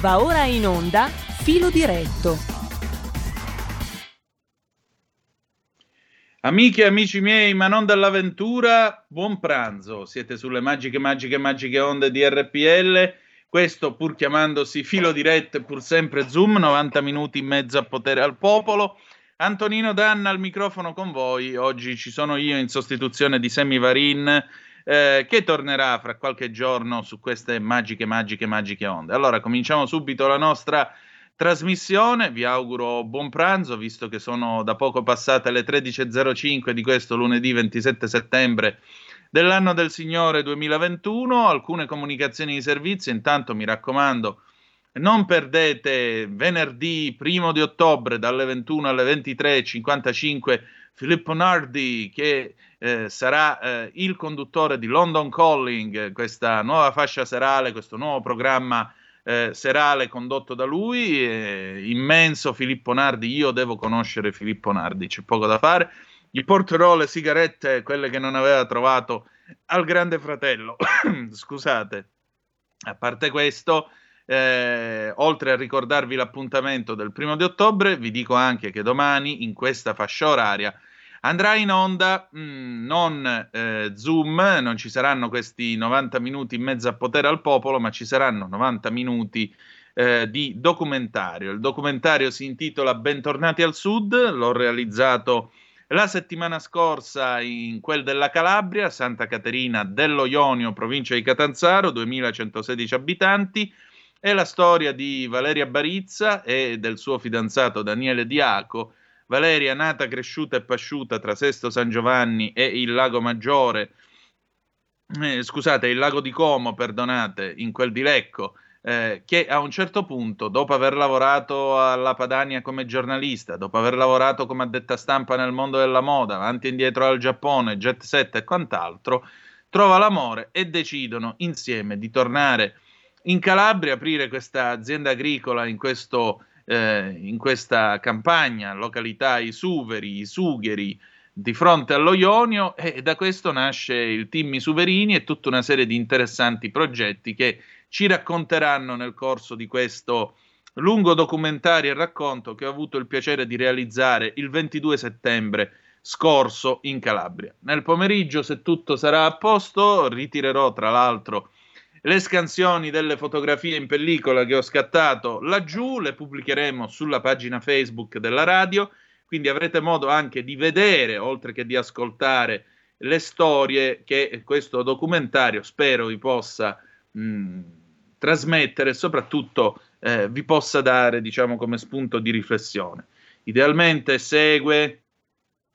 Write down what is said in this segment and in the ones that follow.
Va ora in onda Filo diretto. Amiche e amici miei, ma non dall'avventura, buon pranzo. Siete sulle magiche, magiche, magiche onde di RPL. Questo pur chiamandosi filo diretto e pur sempre Zoom, 90 minuti in mezzo a potere al popolo. Antonino Danna al microfono con voi. Oggi ci sono io in sostituzione di Semi Varin eh, che tornerà fra qualche giorno su queste magiche, magiche, magiche onde. Allora, cominciamo subito la nostra trasmissione. Vi auguro buon pranzo, visto che sono da poco passate le 13.05 di questo lunedì 27 settembre dell'anno del Signore 2021. Alcune comunicazioni di servizio, intanto mi raccomando. Non perdete venerdì primo di ottobre dalle 21 alle 23.55 Filippo Nardi che eh, sarà eh, il conduttore di London Calling, questa nuova fascia serale, questo nuovo programma eh, serale condotto da lui. immenso Filippo Nardi, io devo conoscere Filippo Nardi, c'è poco da fare. Gli porterò le sigarette, quelle che non aveva trovato al Grande Fratello. Scusate. A parte questo, eh, oltre a ricordarvi l'appuntamento del primo di ottobre, vi dico anche che domani in questa fascia oraria Andrà in onda mh, mm, non eh, Zoom, non ci saranno questi 90 minuti in mezzo a potere al popolo, ma ci saranno 90 minuti eh, di documentario. Il documentario si intitola Bentornati al Sud, l'ho realizzato la settimana scorsa in quel della Calabria, Santa Caterina dello Ionio, provincia di Catanzaro, 2116 abitanti. È la storia di Valeria Barizza e del suo fidanzato Daniele Diaco, Valeria, nata, cresciuta e pasciuta tra Sesto San Giovanni e il Lago Maggiore, eh, scusate, il Lago di Como, perdonate, in quel di Lecco, eh, che a un certo punto, dopo aver lavorato alla Padania come giornalista, dopo aver lavorato come addetta stampa nel mondo della moda, avanti e indietro al Giappone, jet set e quant'altro, trova l'amore e decidono insieme di tornare in Calabria, aprire questa azienda agricola in questo eh, in questa campagna, località I Suveri, I Sugheri, di fronte allo Ionio e da questo nasce il team I Suverini e tutta una serie di interessanti progetti che ci racconteranno nel corso di questo lungo documentario e racconto che ho avuto il piacere di realizzare il 22 settembre scorso in Calabria. Nel pomeriggio, se tutto sarà a posto, ritirerò tra l'altro le scansioni delle fotografie in pellicola che ho scattato laggiù, le pubblicheremo sulla pagina Facebook della radio, quindi avrete modo anche di vedere, oltre che di ascoltare, le storie che questo documentario spero vi possa mh, trasmettere e soprattutto eh, vi possa dare, diciamo, come spunto di riflessione. Idealmente segue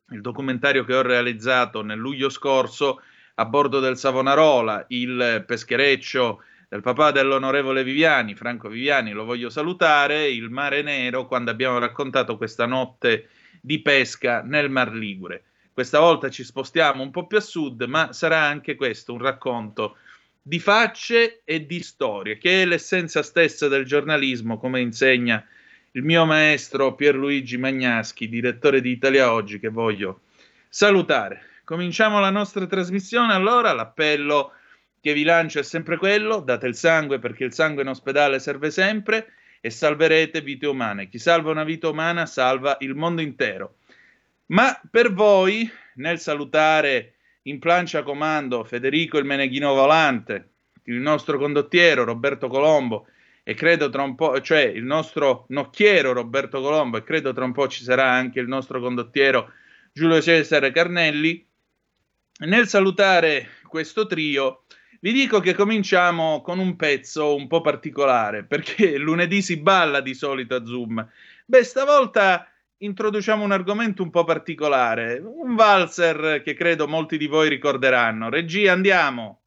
il documentario che ho realizzato nel luglio scorso a bordo del Savonarola, il peschereccio del papà dell'onorevole Viviani, Franco Viviani, lo voglio salutare, il Mare Nero, quando abbiamo raccontato questa notte di pesca nel Mar Ligure. Questa volta ci spostiamo un po' più a sud, ma sarà anche questo un racconto di facce e di storie, che è l'essenza stessa del giornalismo, come insegna il mio maestro Pierluigi Magnaschi, direttore di Italia Oggi, che voglio salutare. Cominciamo la nostra trasmissione. Allora, l'appello che vi lancio è sempre quello: date il sangue perché il sangue in ospedale serve sempre e salverete vite umane. Chi salva una vita umana salva il mondo intero. Ma per voi, nel salutare in plancia comando Federico il Meneghino Volante, il nostro condottiero Roberto Colombo e credo tra un po', cioè il nostro nocchiero Roberto Colombo e credo tra un po' ci sarà anche il nostro condottiero Giulio Cesare Carnelli, nel salutare questo trio, vi dico che cominciamo con un pezzo un po' particolare, perché lunedì si balla di solito a Zoom. Beh, stavolta introduciamo un argomento un po' particolare, un valzer che credo molti di voi ricorderanno. Regia, andiamo!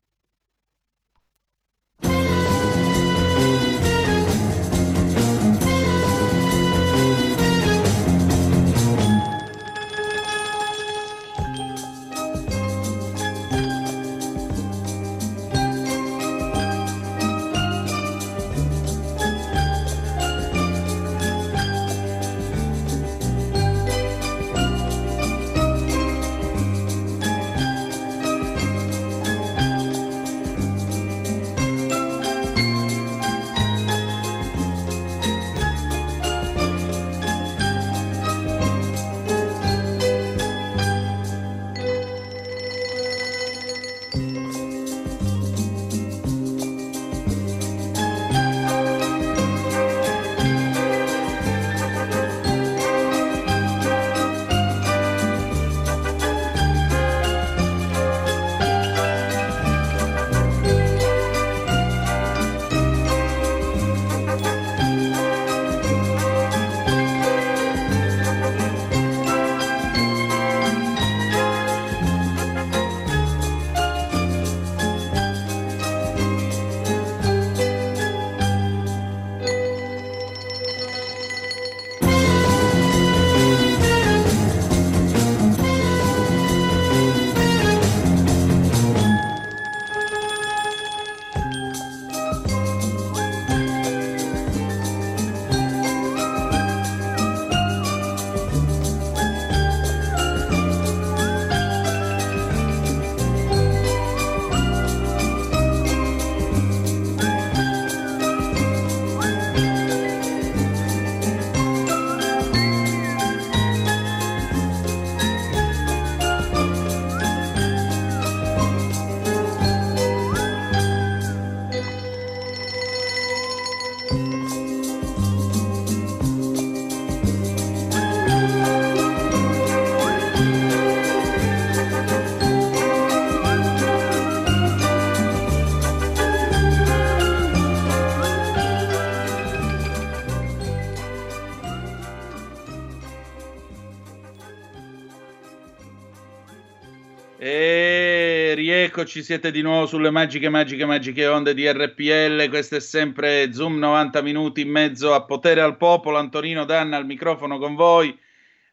Eccoci, siete di nuovo sulle magiche, magiche, magiche onde di RPL. Questo è sempre Zoom 90 minuti in mezzo a potere al popolo. Antonino Danna al microfono con voi.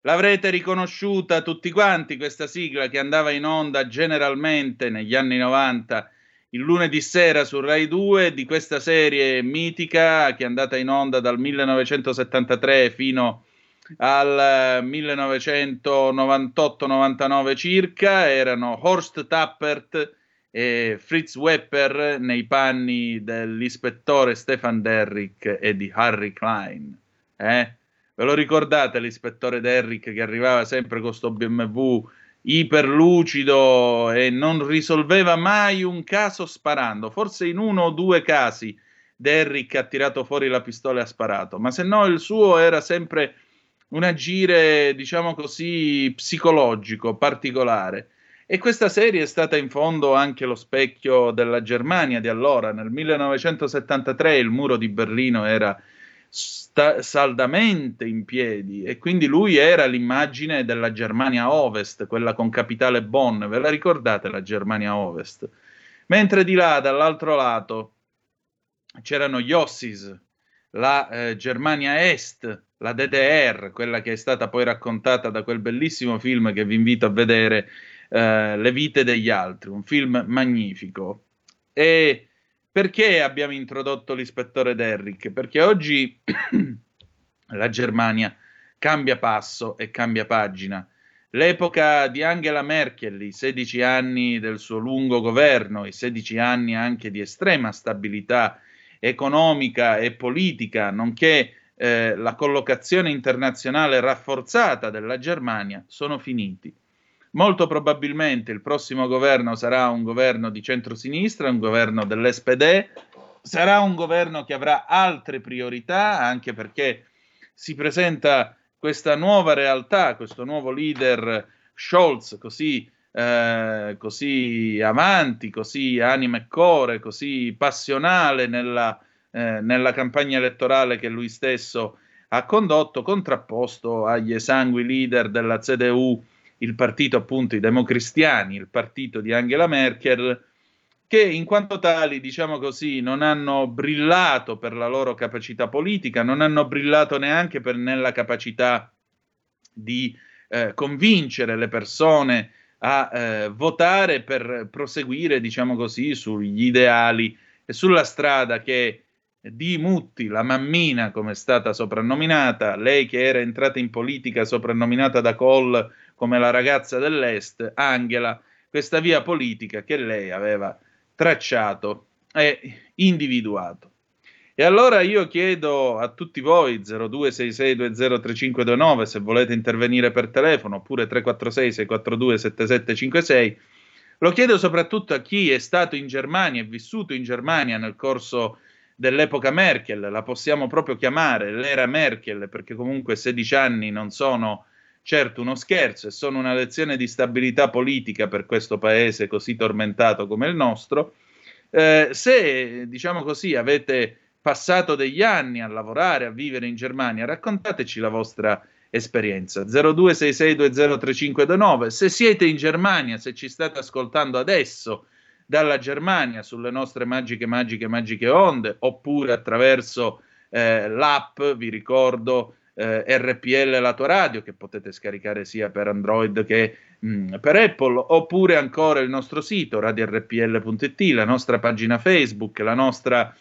L'avrete riconosciuta tutti quanti questa sigla che andava in onda generalmente negli anni 90 il lunedì sera su Rai 2 di questa serie mitica che è andata in onda dal 1973 fino a al 1998-99 circa erano Horst Tappert e Fritz Wepper nei panni dell'ispettore Stefan Derrick e di Harry Klein. Eh? Ve lo ricordate l'ispettore Derrick che arrivava sempre con questo BMW iperlucido e non risolveva mai un caso sparando? Forse in uno o due casi Derrick ha tirato fuori la pistola e ha sparato, ma se no il suo era sempre un agire, diciamo così, psicologico particolare. E questa serie è stata in fondo anche lo specchio della Germania di allora. Nel 1973 il muro di Berlino era sta- saldamente in piedi e quindi lui era l'immagine della Germania Ovest, quella con capitale Bonn. Ve la ricordate la Germania Ovest? Mentre di là, dall'altro lato, c'erano gli Ossis, la eh, Germania Est, la DDR, quella che è stata poi raccontata da quel bellissimo film che vi invito a vedere, eh, Le vite degli altri, un film magnifico. E perché abbiamo introdotto l'ispettore Derrick? Perché oggi la Germania cambia passo e cambia pagina. L'epoca di Angela Merkel, i 16 anni del suo lungo governo, i 16 anni anche di estrema stabilità economica e politica, nonché eh, la collocazione internazionale rafforzata della Germania sono finiti. Molto probabilmente il prossimo governo sarà un governo di centrosinistra, un governo dell'SPD, sarà un governo che avrà altre priorità, anche perché si presenta questa nuova realtà, questo nuovo leader Scholz, così, eh, così avanti, così anima e core, così passionale nella eh, nella campagna elettorale che lui stesso ha condotto, contrapposto agli esangui leader della CDU, il partito appunto i democristiani, il partito di Angela Merkel, che in quanto tali, diciamo così, non hanno brillato per la loro capacità politica, non hanno brillato neanche per, nella capacità di eh, convincere le persone a eh, votare per proseguire, diciamo così, sugli ideali e sulla strada che di Mutti, la mammina come è stata soprannominata, lei che era entrata in politica soprannominata da Kohl come la ragazza dell'Est, Angela, questa via politica che lei aveva tracciato e individuato. E allora io chiedo a tutti voi 0266203529 se volete intervenire per telefono oppure 346 642 7756 lo chiedo soprattutto a chi è stato in Germania e vissuto in Germania nel corso dell'epoca Merkel, la possiamo proprio chiamare l'era Merkel, perché comunque 16 anni non sono certo uno scherzo e sono una lezione di stabilità politica per questo paese così tormentato come il nostro. Eh, se, diciamo così, avete passato degli anni a lavorare, a vivere in Germania, raccontateci la vostra esperienza. 0266203529. Se siete in Germania, se ci state ascoltando adesso, dalla Germania sulle nostre magiche, magiche, magiche onde, oppure attraverso eh, l'app, vi ricordo, eh, RPL la tua radio, che potete scaricare sia per Android che mh, mm, per Apple, oppure ancora il nostro sito radiorpl.it, la nostra pagina Facebook, la nostra,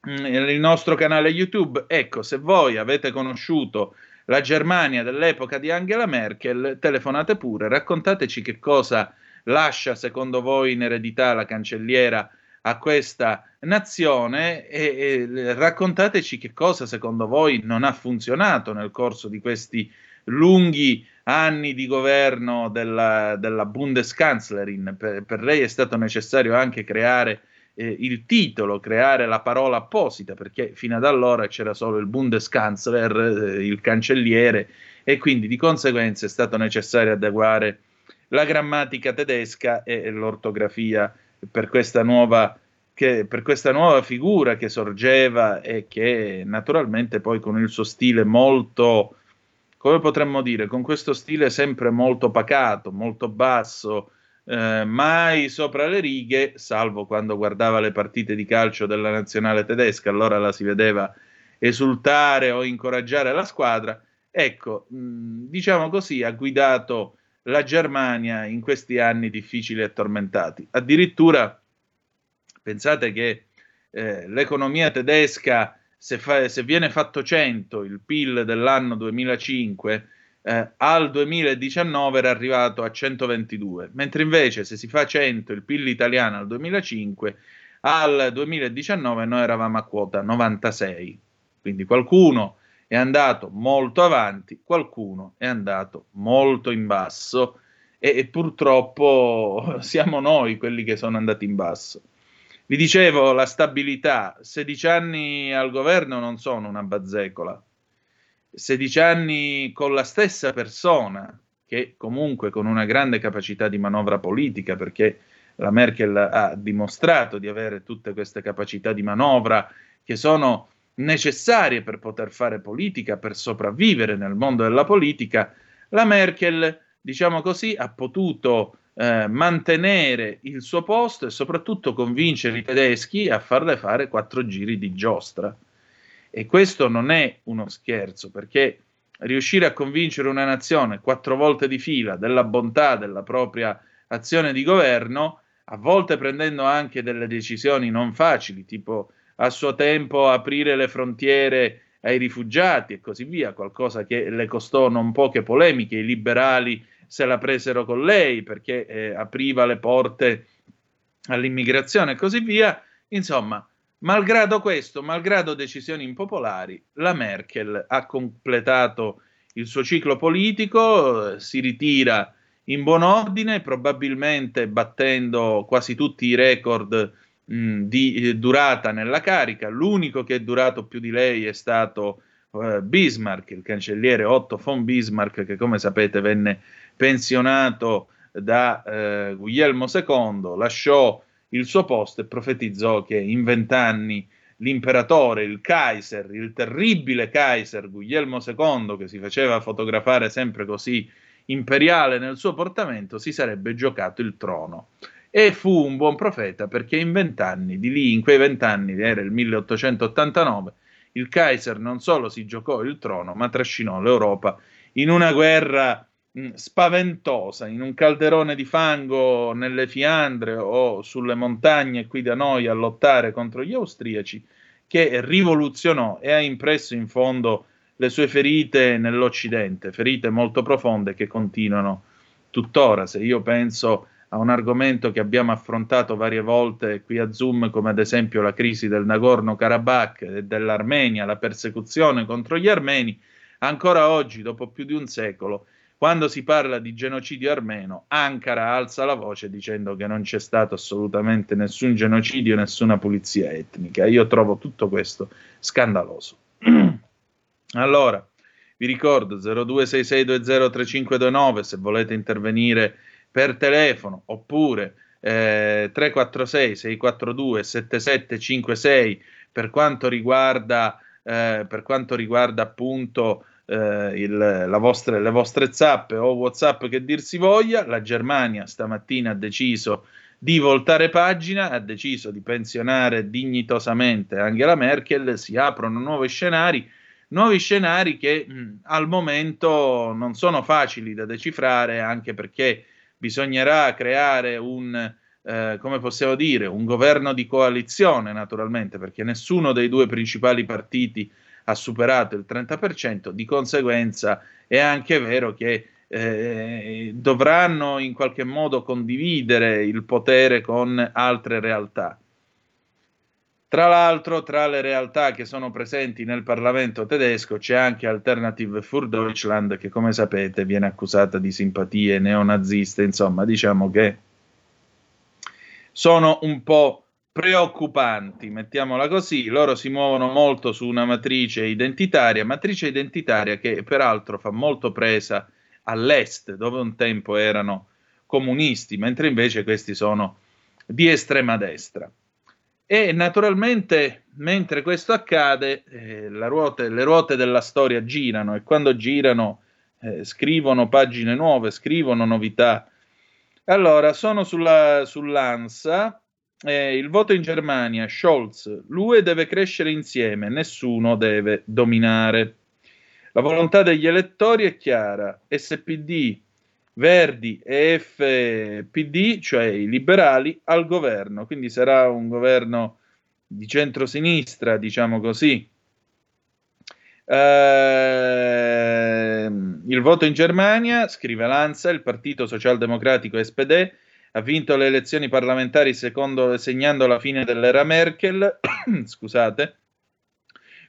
mh, mm, il nostro canale YouTube. Ecco, se voi avete conosciuto la Germania dell'epoca di Angela Merkel, telefonate pure, raccontateci che cosa lascia secondo voi in eredità la cancelliera a questa nazione e, e, raccontateci che cosa secondo voi non ha funzionato nel corso di questi lunghi anni di governo della, della Bundeskanzlerin. Per, per, lei è stato necessario anche creare eh, il titolo, creare la parola apposita, perché fino ad allora c'era solo il Bundeskanzler, eh, il cancelliere, e quindi di conseguenza è stato necessario adeguare la grammatica tedesca e l'ortografia per questa nuova che per questa nuova figura che sorgeva e che naturalmente poi con il suo stile molto, come potremmo dire, con questo stile sempre molto pacato, molto basso, eh, mai sopra le righe, salvo quando guardava le partite di calcio della nazionale tedesca, allora la si vedeva esultare o incoraggiare la squadra. Ecco, diciamo così, ha guidato la Germania in questi anni difficili e tormentati. Addirittura pensate che eh, l'economia tedesca, se, fa, se, viene fatto 100 il PIL dell'anno 2005, eh, al 2019 era arrivato a 122, mentre invece se si fa 100 il PIL italiano al 2005, al 2019 noi eravamo a quota 96. Quindi qualcuno è andato molto avanti, qualcuno è andato molto in basso e, e purtroppo siamo noi quelli che sono andati in basso. Vi dicevo, la stabilità, 16 anni al governo non sono una bazzecola. 16 anni con la stessa persona, che comunque con una grande capacità di manovra politica, perché la Merkel ha dimostrato di avere tutte queste capacità di manovra che sono necessarie per poter fare politica, per sopravvivere nel mondo della politica, la Merkel, diciamo così, ha potuto eh, mantenere il suo posto e soprattutto convincere i tedeschi a farle fare quattro giri di giostra. E questo non è uno scherzo, perché riuscire a convincere una nazione quattro volte di fila della bontà della propria azione di governo, a volte prendendo anche delle decisioni non facili, tipo a suo tempo aprire le frontiere ai rifugiati e così via, qualcosa che le costò non poche polemiche, i liberali se la presero con lei perché eh, apriva le porte all'immigrazione e così via. Insomma, malgrado questo, malgrado decisioni impopolari, la Merkel ha completato il suo ciclo politico, si ritira in buon ordine, probabilmente battendo quasi tutti i record mh, di eh, durata nella carica. L'unico che è durato più di lei è stato uh, Bismarck, il cancelliere Otto von Bismarck, che come sapete venne pensionato da uh, Guglielmo II, lasciò il suo posto e profetizzò che in vent'anni l'imperatore, il Kaiser, il terribile Kaiser Guglielmo II, che si faceva fotografare sempre così imperiale nel suo portamento, si sarebbe giocato il trono e fu un buon profeta perché in vent'anni, di lì in quei vent'anni, era il 1889, il Kaiser non solo si giocò il trono, ma trascinò l'Europa in una guerra spaventosa, in un calderone di fango nelle Fiandre o sulle montagne qui da noi a lottare contro gli austriaci, che rivoluzionò e ha impresso in fondo le sue ferite nell'Occidente, ferite molto profonde che continuano tuttora. Se io penso a un argomento che abbiamo affrontato varie volte qui a Zoom, come ad esempio la crisi del Nagorno-Karabakh e dell'Armenia, la persecuzione contro gli armeni, ancora oggi, dopo più di un secolo, quando si parla di genocidio armeno, Ankara alza la voce dicendo che non c'è stato assolutamente nessun genocidio, nessuna pulizia etnica. Io trovo tutto questo scandaloso. allora, vi ricordo 0266203529 se volete intervenire per telefono oppure eh, 346 642 7756 per quanto riguarda, eh, per quanto riguarda appunto eh, il, vostre, le vostre zappe o whatsapp che dir si voglia la Germania stamattina ha deciso di voltare pagina, ha deciso di pensionare dignitosamente Angela Merkel, si aprono nuovi scenari, nuovi scenari che mh, al momento non sono facili da decifrare anche perché bisognerà creare un, eh, come possiamo dire, un governo di coalizione, naturalmente, perché nessuno dei due principali partiti ha superato il 30%, di conseguenza è anche vero che eh, dovranno in qualche modo condividere il potere con altre realtà. Tra l'altro, tra le realtà che sono presenti nel Parlamento tedesco c'è anche Alternative für Deutschland, che come sapete viene accusata di simpatie neonaziste, insomma, diciamo che sono un po' preoccupanti, mettiamola così. Loro si muovono molto su una matrice identitaria, matrice identitaria che peraltro fa molto presa all'est, dove un tempo erano comunisti, mentre invece questi sono di estrema destra. E naturalmente, mentre questo accade, eh, ruote, le ruote della storia girano e quando girano eh, scrivono pagine nuove, scrivono novità Allora, sono sulla, sull'ANSA. Eh, il voto in Germania, Scholz, l'UE deve crescere insieme, nessuno deve dominare. La volontà degli elettori è chiara, SPD, Verdi e FPD, cioè i liberali, al governo, quindi sarà un governo di centrosinistra, diciamo così. Eh, il voto in Germania, scrive Lanza, il Partito Socialdemocratico SPD ha vinto le elezioni parlamentari secondo, segnando la fine dell'era Merkel, scusate,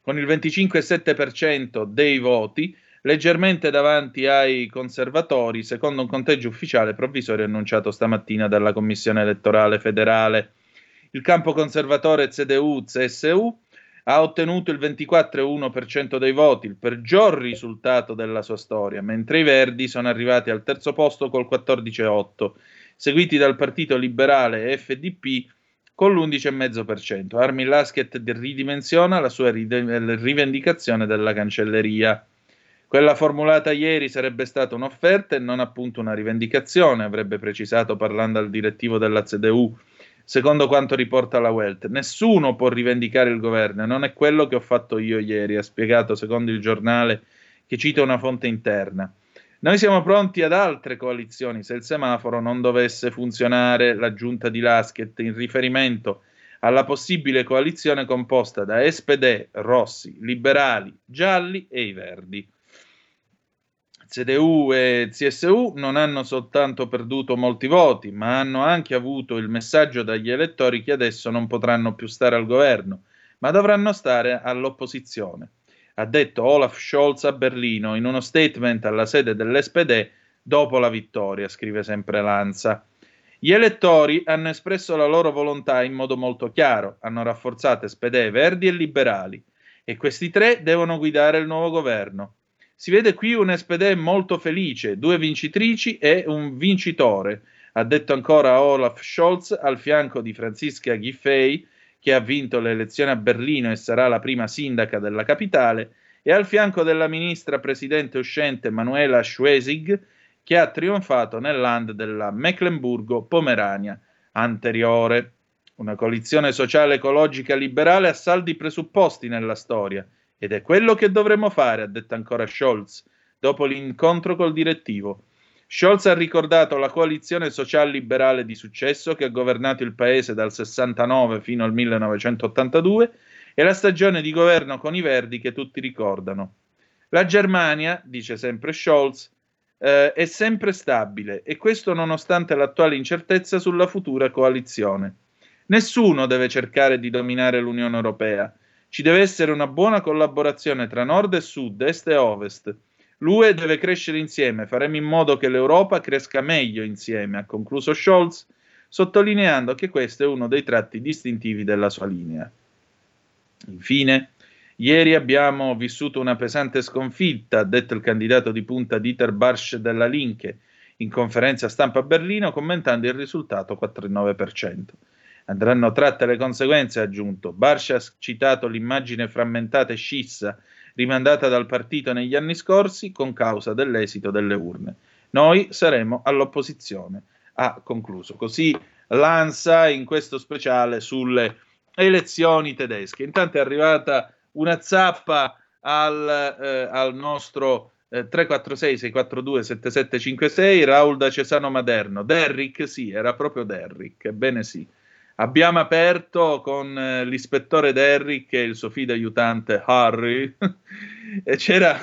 con il 25,7% dei voti, leggermente davanti ai conservatori, secondo un conteggio ufficiale provvisorio annunciato stamattina dalla Commissione elettorale federale. Il campo conservatore CDU-CSU ha ottenuto il 24,1% dei voti, il peggior risultato della sua storia, mentre i Verdi sono arrivati al terzo posto col 14,8%, seguiti dal Partito Liberale FDP con l'11,5%. Armin Lasket ridimensiona la sua rivendicazione della cancelleria. Quella formulata ieri sarebbe stata un'offerta e non appunto una rivendicazione, avrebbe precisato parlando al direttivo della CDU, secondo quanto riporta la Welt. Nessuno può rivendicare il governo, non è quello che ho fatto io ieri, ha spiegato secondo il giornale che cita una fonte interna. Noi siamo pronti ad altre coalizioni se il semaforo non dovesse funzionare, la giunta di Lasket in riferimento alla possibile coalizione composta da SPD, Rossi, Liberali, Gialli e i Verdi. CDU e CSU non hanno soltanto perduto molti voti, ma hanno anche avuto il messaggio dagli elettori che adesso non potranno più stare al governo, ma dovranno stare all'opposizione. Ha detto Olaf Scholz a Berlino in uno statement alla sede dell'SPD dopo la vittoria, scrive sempre Lanza. Gli elettori hanno espresso la loro volontà in modo molto chiaro, hanno rafforzato SPD, Verdi e Liberali, e questi tre devono guidare il nuovo governo. Si vede qui un SPD molto felice, due vincitrici e un vincitore, ha detto ancora Olaf Scholz al fianco di Franziska Giffey, che ha vinto le elezioni a Berlino e sarà la prima sindaca della capitale, e al fianco della ministra presidente uscente Manuela Schwesig, che ha trionfato nel land della Mecklenburgo-Pomerania anteriore. Una coalizione sociale ecologica liberale ha saldi presupposti nella storia ed è quello che dovremmo fare, ha detto ancora Scholz, dopo l'incontro col direttivo. Scholz ha ricordato la coalizione social-liberale di successo che ha governato il paese dal 69 fino al 1982 e la stagione di governo con i Verdi che tutti ricordano. La Germania, dice sempre Scholz, eh, è sempre stabile e questo nonostante l'attuale incertezza sulla futura coalizione. Nessuno deve cercare di dominare l'Unione Europea. Ci deve essere una buona collaborazione tra nord e sud, est e ovest. L'UE deve crescere insieme, faremo in modo che l'Europa cresca meglio insieme, ha concluso Scholz, sottolineando che questo è uno dei tratti distintivi della sua linea. Infine, ieri abbiamo vissuto una pesante sconfitta, ha detto il candidato di punta Dieter Barsch della Linke in conferenza stampa a Berlino commentando il risultato 4,9%. Andranno tratte le conseguenze, ha aggiunto. Barcia ha citato l'immagine frammentata e scissa rimandata dal partito negli anni scorsi con causa dell'esito delle urne. Noi saremo all'opposizione, ha concluso. Così Lanza in questo speciale sulle elezioni tedesche. Intanto è arrivata una zappa al, eh, al nostro eh, 346 642 7756 Raul da Cesano Maderno. Derrick, sì, era proprio Derrick, ebbene sì. Abbiamo aperto con eh, l'ispettore Derrick e il suo fido aiutante Harry e c'era,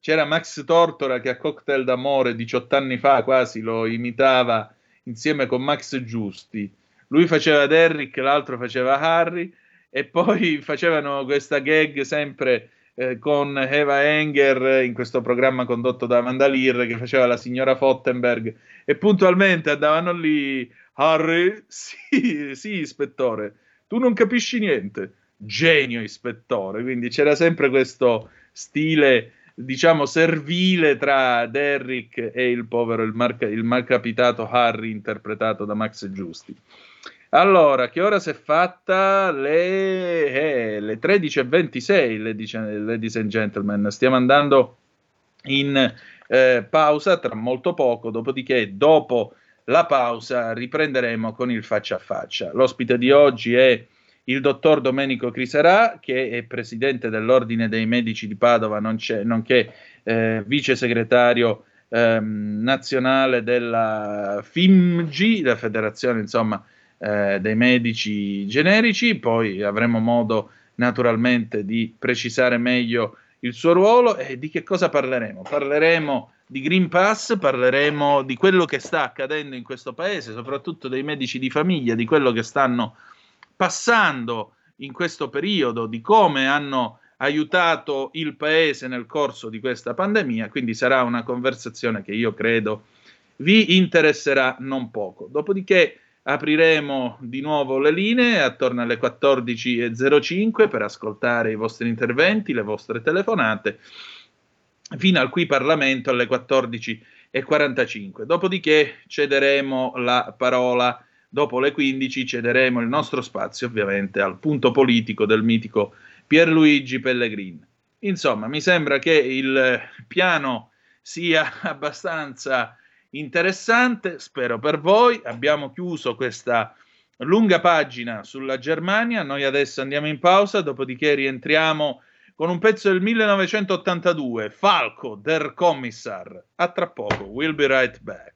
c'era Max Tortora che a Cocktail d'amore 18 anni fa quasi lo imitava insieme con Max Giusti. Lui faceva Derrick, l'altro faceva Harry e poi facevano questa gag sempre eh, con Eva Enger in questo programma condotto da Amanda Lear che faceva la signora Fottenberg e puntualmente andavano lì Harry, sì, sì, ispettore, tu non capisci niente. Genio, ispettore. Quindi c'era sempre questo stile, diciamo, servile tra Derrick e il povero, il, mar- il malcapitato Harry, interpretato da Max Giusti. Allora, che ora si è fatta? Le, eh, le 13.26, ladies, ladies and gentlemen. Stiamo andando in eh, pausa tra molto poco, dopodiché, dopo la pausa riprenderemo con il faccia a faccia. L'ospite di oggi è il dottor Domenico Crisarà, che è presidente dell'Ordine dei Medici di Padova, nonché eh, vice segretario ehm, nazionale della FIMG, la federazione insomma, eh, dei medici generici. Poi avremo modo naturalmente di precisare meglio il suo ruolo e di che cosa parleremo. Parleremo di Green Pass, parleremo di quello che sta accadendo in questo paese, soprattutto dei medici di famiglia, di quello che stanno passando in questo periodo, di come hanno aiutato il paese nel corso di questa pandemia, quindi sarà una conversazione che io credo vi interesserà non poco. Dopodiché apriremo di nuovo le linee attorno alle 14.05 per ascoltare i vostri interventi, le vostre telefonate, fino al qui Parlamento alle 14.45. Dopodiché cederemo la parola dopo le 15 cederemo il nostro spazio ovviamente al punto politico del mitico Pierluigi Pellegrini. Insomma, mi sembra che il piano sia abbastanza interessante, spero per voi. Abbiamo chiuso questa lunga pagina sulla Germania, noi adesso andiamo in pausa, dopodiché rientriamo con un pezzo del 1982, Falco der Kommissar. A tra poco, we'll be right back.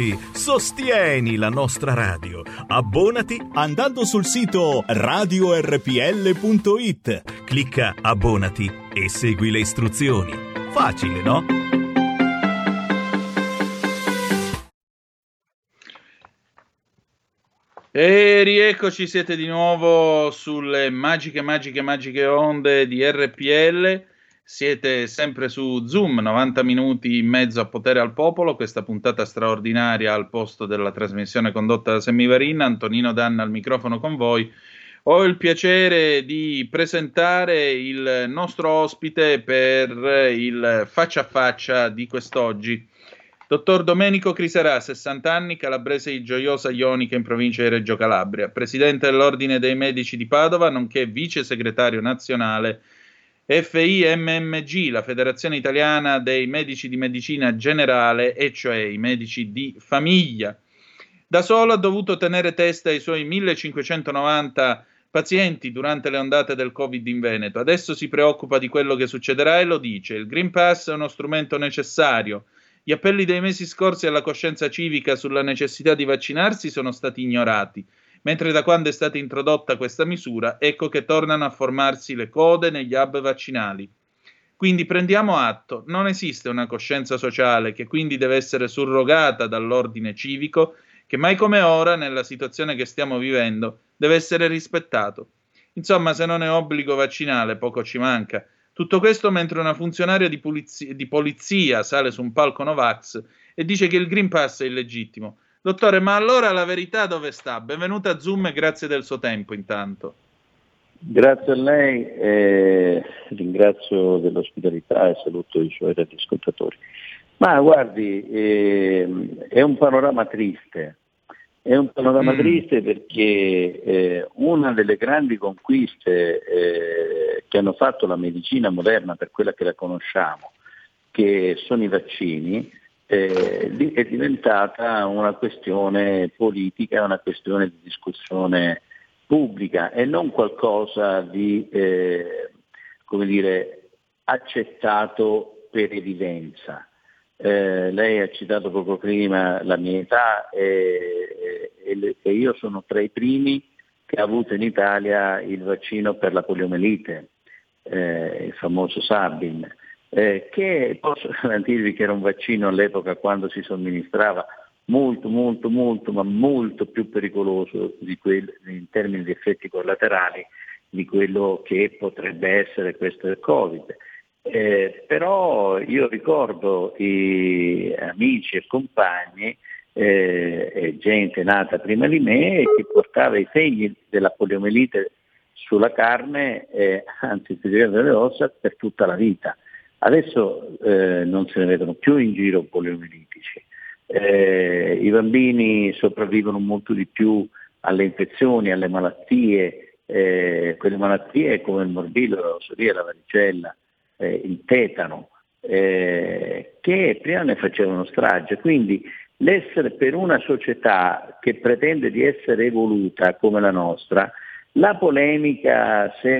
Aspetti? Sostieni la nostra radio. Abbonati andando sul sito radiorpl.it. Clicca abbonati e segui le istruzioni. Facile, no? E rieccoci, siete di nuovo sulle magiche, magiche, magiche onde di RPL. Siete sempre su Zoom, 90 minuti in mezzo a potere al popolo. Questa puntata straordinaria al posto della trasmissione condotta da Semivarin. Antonino Danna al microfono con voi. Ho il piacere di presentare il nostro ospite per il faccia a faccia di quest'oggi. Dottor Domenico Criserà, 60 anni, calabrese di Gioiosa Ionica in provincia di Reggio Calabria, presidente dell'Ordine dei Medici di Padova, nonché vice segretario nazionale FIMMG, la Federazione Italiana dei Medici di Medicina Generale, e cioè i medici di famiglia. Da solo ha dovuto tenere testa ai suoi 1590 pazienti durante le ondate del Covid in Veneto. Adesso si preoccupa di quello che succederà e lo dice. Il Green Pass è uno strumento necessario. Gli appelli dei mesi scorsi alla coscienza civica sulla necessità di vaccinarsi sono stati ignorati, mentre da quando è stata introdotta questa misura, ecco che tornano a formarsi le code negli hub vaccinali. Quindi prendiamo atto, non esiste una coscienza sociale che quindi deve essere surrogata dall'ordine civico, che mai come ora, nella situazione che stiamo vivendo, deve essere rispettato. Insomma, se non è obbligo vaccinale, poco ci manca. Tutto questo mentre una funzionaria di, pulizia, di polizia sale su un palco Novax e dice che il Green Pass è illegittimo. Dottore, ma allora la verità dove sta? Benvenuta a Zoom e grazie del suo tempo intanto. Grazie a lei, eh, ringrazio dell'ospitalità e saluto i suoi radioascoltatori. Ma guardi, eh, è un panorama triste, è un panorama Mm. triste perché eh, una delle grandi conquiste eh, che hanno fatto la medicina moderna per quella che la conosciamo, che sono i vaccini, eh, è diventata una questione politica, una questione di discussione pubblica e non qualcosa di, eh, come dire, accettato per evidenza. Eh, lei ha citato poco prima la mia età e, e- e- e io sono tra i primi che ha avuto in Italia il vaccino per la poliomelite, eh, il famoso Sabin, eh, che posso garantirvi che era un vaccino all'epoca quando si somministrava molto, molto, molto, ma molto più pericoloso quel- in termini di effetti collaterali di quello che potrebbe essere questo del Covid. Eh, però io ricordo i amici e compagni eh, gente nata prima di me che portava i segni della poliomielite sulla carne, eh, anzi delle ossa, per tutta la vita. Adesso eh, non se ne vedono più in giro poliomielitici. Eh, I bambini sopravvivono molto di più alle infezioni, alle malattie, eh, quelle malattie come il morbillo, la rosolia, la varicella, eh, il tetano, eh, che prima ne facevano strage. Quindi l'essere per una società che pretende di essere evoluta come la nostra, la polemica se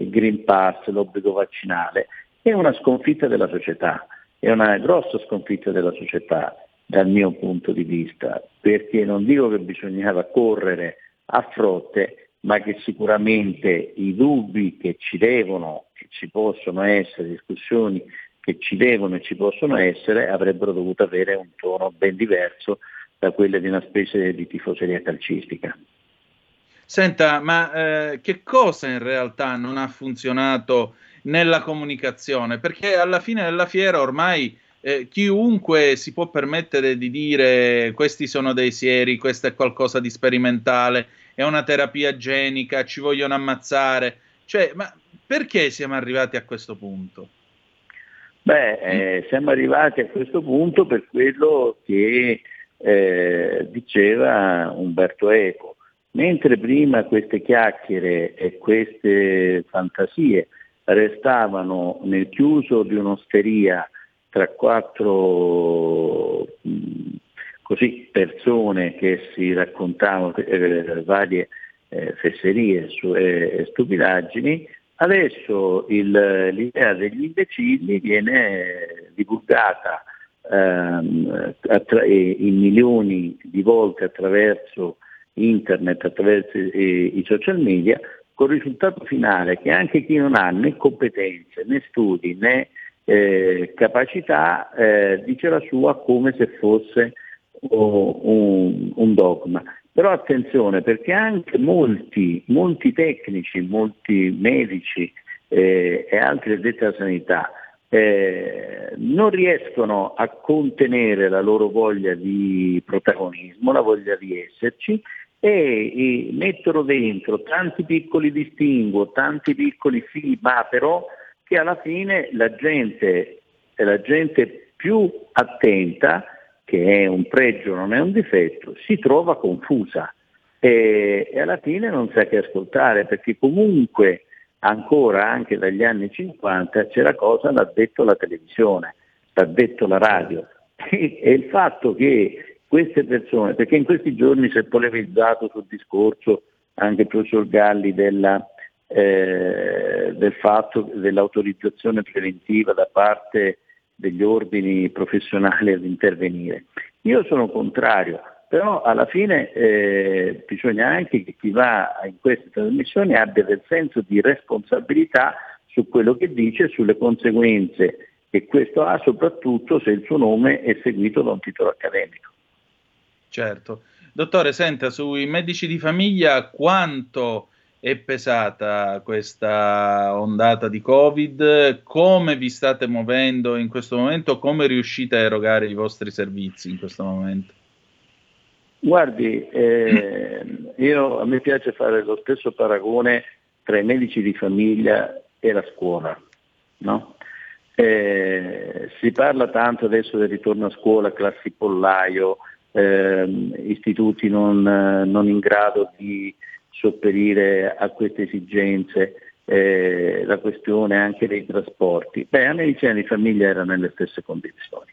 il Green Pass, l'obbligo vaccinale, è una sconfitta della società, è una grossa sconfitta della società dal mio punto di vista, perché non dico che bisognava correre a frotte, ma che sicuramente i dubbi che ci devono, che ci possono essere, discussioni che ci devono e ci possono essere, avrebbero dovuto avere un tono ben diverso da quelle di una specie di tifoseria calcistica. Senta, ma eh, che cosa in realtà non ha funzionato nella comunicazione? Perché alla fine della fiera ormai eh, chiunque si può permettere di dire questi sono dei sieri, questo è qualcosa di sperimentale, è una terapia genica, ci vogliono ammazzare. Cioè, ma perché siamo arrivati a questo punto? Beh, eh, siamo arrivati a questo punto per quello che eh, diceva Umberto Eco. Mentre prima queste chiacchiere e queste fantasie restavano nel chiuso di un'osteria tra quattro mh, così, persone che si raccontavano eh, varie eh, fesserie su, e stupidaggini, adesso il, l'idea degli imbecilli viene divulgata ehm, attra- in milioni di volte attraverso internet, attraverso i, i social media, con il risultato finale che anche chi non ha né competenze, né studi, né eh, capacità eh, dice la sua come se fosse un, un, dogma. Però attenzione perché anche molti, molti tecnici, molti medici eh, e altri addetti alla sanità eh, non riescono a contenere la loro voglia di protagonismo, la voglia di esserci e, e mettono dentro tanti piccoli distinguo, tanti piccoli sì, ma però che alla fine la gente la gente più attenta, che è un pregio, non è un difetto, si trova confusa e, e alla fine non sa che ascoltare, perché comunque ancora anche dagli anni 50 c'era cosa l'ha detto la televisione, l'ha detto la radio. E il fatto che queste persone, perché in questi giorni si è polemizzato sul discorso anche il professor Galli della, eh, del fatto dell'autorizzazione preventiva da parte degli ordini professionali ad intervenire. Io sono contrario, però alla fine eh, bisogna anche che chi va in queste trasmissioni abbia del senso di responsabilità su quello che dice e sulle conseguenze che questo ha, soprattutto se il suo nome è seguito da un titolo accademico. Certo. Dottore, senta, sui medici di famiglia quanto è pesata questa ondata di Covid? Come vi state muovendo in questo momento? Come riuscite a erogare i vostri servizi in questo momento? Guardi, eh, io, a me piace fare lo stesso paragone tra i medici di famiglia e la scuola. No? Eh, si parla tanto adesso del ritorno a scuola, classi pollaio, eh, istituti non, non in grado di sopperire a queste esigenze, eh, la questione anche dei trasporti. Beh, la medicina di famiglia era nelle stesse condizioni.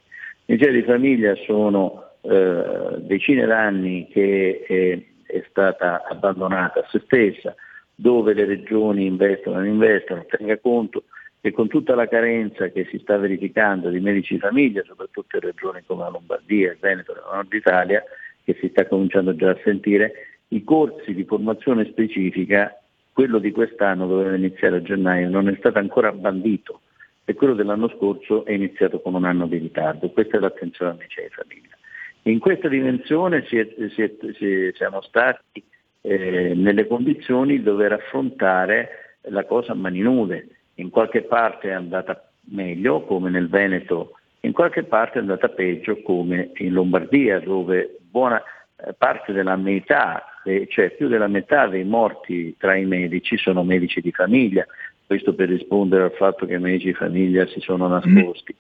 La medicina di famiglia sono eh, decine d'anni che è, è, stata abbandonata a se stessa, dove le regioni investono o non investono, tenga conto che con tutta la carenza che si sta verificando di medici di famiglia, soprattutto in regioni come la Lombardia, il Veneto e la Nord Italia, che si sta cominciando già a sentire, i corsi di formazione specifica, quello di quest'anno doveva iniziare a gennaio, non è stato ancora bandito e quello dell'anno scorso è iniziato con un anno di ritardo. Questa è l'attenzione alla medicina di famiglia. In questa dimensione si è, si è, si, siamo stati eh, nelle condizioni di dover affrontare la cosa a mani nude. In qualche parte è andata meglio, come nel Veneto in qualche parte è andata peggio come in Lombardia dove buona eh, parte della metà, cioè più della metà dei morti tra i medici sono medici di famiglia, questo per rispondere al fatto che i medici di famiglia si sono nascosti.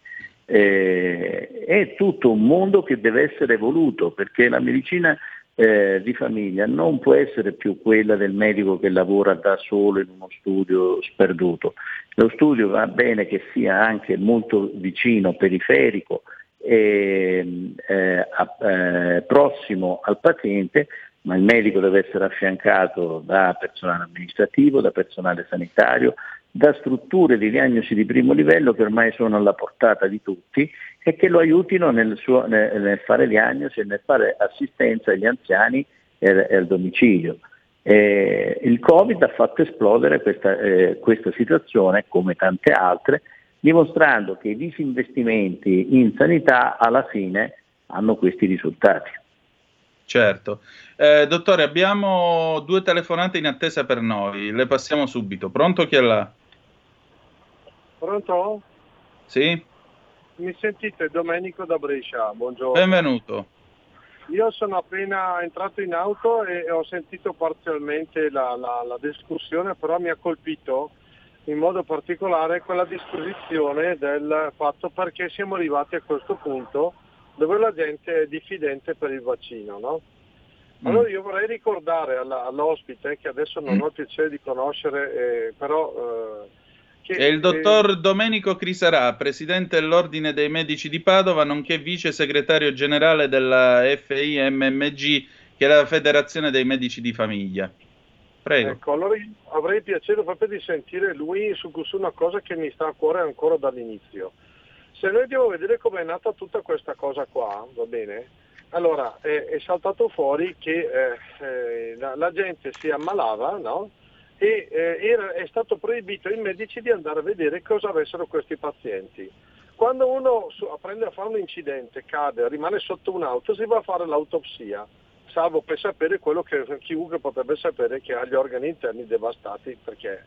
Eh, è tutto un mondo che deve essere evoluto perché la medicina eh, di famiglia non può essere più quella del medico che lavora da solo in uno studio sperduto. Lo studio va bene che sia anche molto vicino, periferico, e, eh, eh, prossimo al paziente, ma il medico deve essere affiancato da personale amministrativo, da personale sanitario, da strutture di diagnosi di primo livello che ormai sono alla portata di tutti e che lo aiutino nel, suo, nel, nel fare diagnosi e nel fare assistenza agli anziani e, e al domicilio. Eh, il Covid ha fatto esplodere questa, eh, questa situazione come tante altre, dimostrando che i disinvestimenti in sanità alla fine hanno questi risultati. Certo. Eh, dottore, abbiamo due telefonate in attesa per noi, le passiamo subito. Pronto chi è là? Pronto? Sì? Mi sentite? Domenico da Brescia, buongiorno. Benvenuto. Io sono appena entrato in auto e ho sentito parzialmente la, la, la discussione, però mi ha colpito in modo particolare quella disposizione del fatto perché siamo arrivati a questo punto dove la gente è diffidente per il vaccino, no? Allora io vorrei ricordare alla, all'ospite, che adesso non ho il piacere di conoscere, eh, però... Eh, che, È il dottor eh, Domenico Crisarà, presidente dell'Ordine dei Medici di Padova, nonché vice segretario generale della FIMMG, che è la Federazione dei Medici di Famiglia. Prego. Ecco, allora avrei piacere proprio di sentire lui su, su una cosa che mi sta a cuore ancora dall'inizio. Se noi andiamo a vedere come è nata tutta questa cosa qua, va bene? Allora è, è saltato fuori che eh, eh, la, la, gente si ammalava, no? e eh, era, è stato proibito ai medici di andare a vedere cosa avessero questi pazienti. Quando uno su, prende a fare un incidente, cade, rimane sotto un'auto, si va a fare l'autopsia, salvo per sapere quello che chiunque potrebbe sapere che ha gli organi interni devastati, perché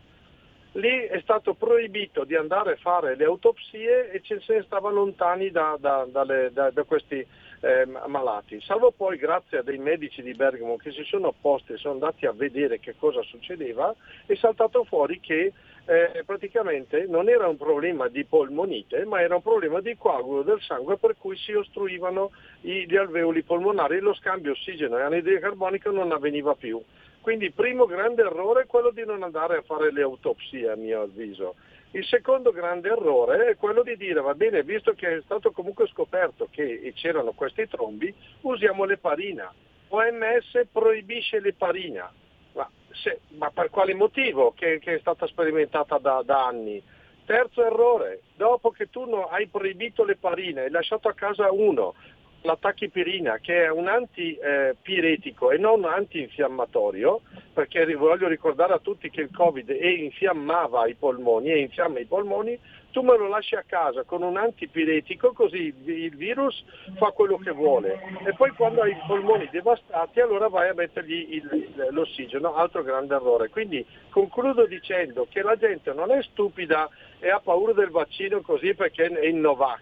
lì è stato proibito di andare a fare le autopsie e se ne stava lontani da, da, dalle, da, da questi eh, malati, salvo poi grazie a dei medici di Bergamo che si sono opposti e sono andati a vedere che cosa succedeva, è saltato fuori che eh, praticamente non era un problema di polmonite, ma era un problema di coagulo del sangue per cui si ostruivano gli alveoli polmonari e lo scambio ossigeno e anidride carbonica non avveniva più. Quindi il primo grande errore è quello di non andare a fare le autopsie, a mio avviso. Il secondo grande errore è quello di dire, va bene, visto che è stato comunque scoperto che c'erano questi trombi, usiamo l'eparina. OMS proibisce l'eparina. Ma, se, ma per quale motivo? Che, che è stata sperimentata da, da, anni. Terzo errore, dopo che tu hai proibito l'eparina hai lasciato a casa uno la tachipirina che è un antipiretico e non antinfiammatorio, perché voglio ricordare a tutti che il Covid infiammava i polmoni e infiamma i polmoni, tu me lo lasci a casa con un antipiretico così il virus fa quello che vuole e poi quando hai i polmoni devastati allora vai a mettergli il, l'ossigeno, altro grande errore. Quindi concludo dicendo che la gente non è stupida e ha paura del vaccino così perché è in Novax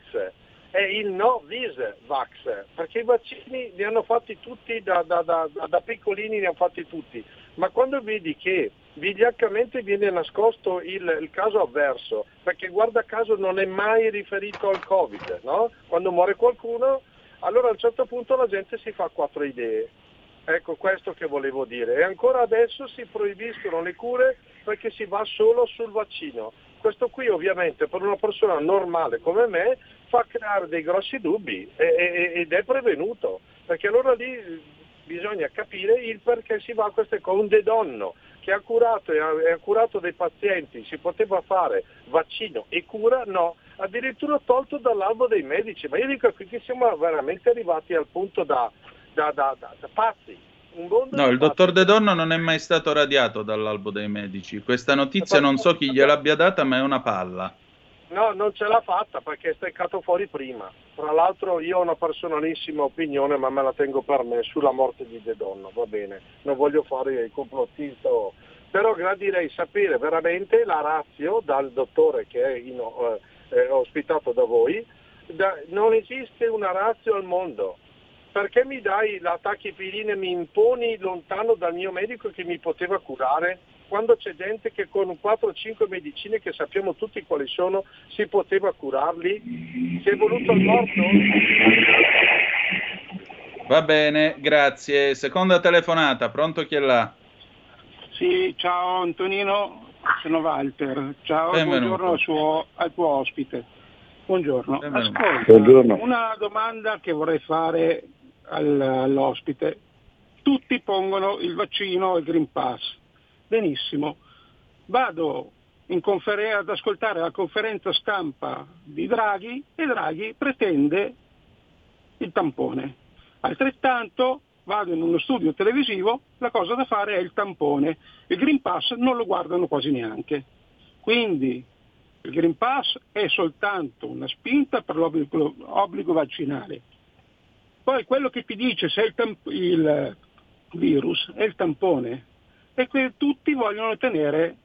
è il no vis vax, perché i vaccini li hanno fatti tutti da, da, da, da piccolini, li hanno fatti tutti, ma quando vedi che vigliaccamente viene nascosto il, il, caso avverso, perché guarda caso non è mai riferito al Covid, no? quando muore qualcuno, allora a un certo punto la gente si fa quattro idee. Ecco questo che volevo dire. E ancora adesso si proibiscono le cure perché si va solo sul vaccino. Questo qui ovviamente per una persona normale come me fa creare dei grossi dubbi ed è prevenuto, perché allora lì bisogna capire il perché si va a queste cose. Un dedonno che ha curato ha curato dei pazienti, si poteva fare vaccino e cura, no, addirittura tolto dall'albo dei medici. Ma io dico qui che siamo veramente arrivati al punto da, da, da, da pazzi. No, il dottor De Donno non è mai stato radiato dall'albo dei medici. Questa notizia non so chi gliel'abbia data, ma è una palla. No, non ce l'ha fatta perché è steccato fuori prima. Tra l'altro io ho una personalissima opinione, ma me la tengo per me, sulla morte di De Donno, va bene. Non voglio fare il complottista, però gradirei sapere veramente la razio dal dottore che è in, eh, ospitato da voi, da- non esiste una razza al mondo. Perché mi dai la tachipirina e mi imponi lontano dal mio medico che mi poteva curare? Quando c'è gente che con 4-5 medicine che sappiamo tutti quali sono si poteva curarli? Si è voluto il morto? Va bene, grazie. Seconda telefonata, pronto chi è là? Sì, ciao Antonino, sono Walter. Ciao, Benvenuto. buongiorno al, suo- al tuo ospite. Buongiorno. Benvenuto. Ascolta, Buongiorno. una domanda che vorrei fare al- all'ospite. Tutti pongono il vaccino e il Green Pass. Benissimo. Vado in conferen- ad ascoltare la conferenza stampa di Draghi e Draghi pretende il tampone. Altrettanto vado in uno studio televisivo, la cosa da fare è il tampone. Il Green Pass non lo guardano quasi neanche. Quindi il Green Pass è soltanto una spinta per l'obbligo obbligo vaccinale. Poi quello che ti dice se il, tamp- il virus è il tampone è che tutti vogliono tenere,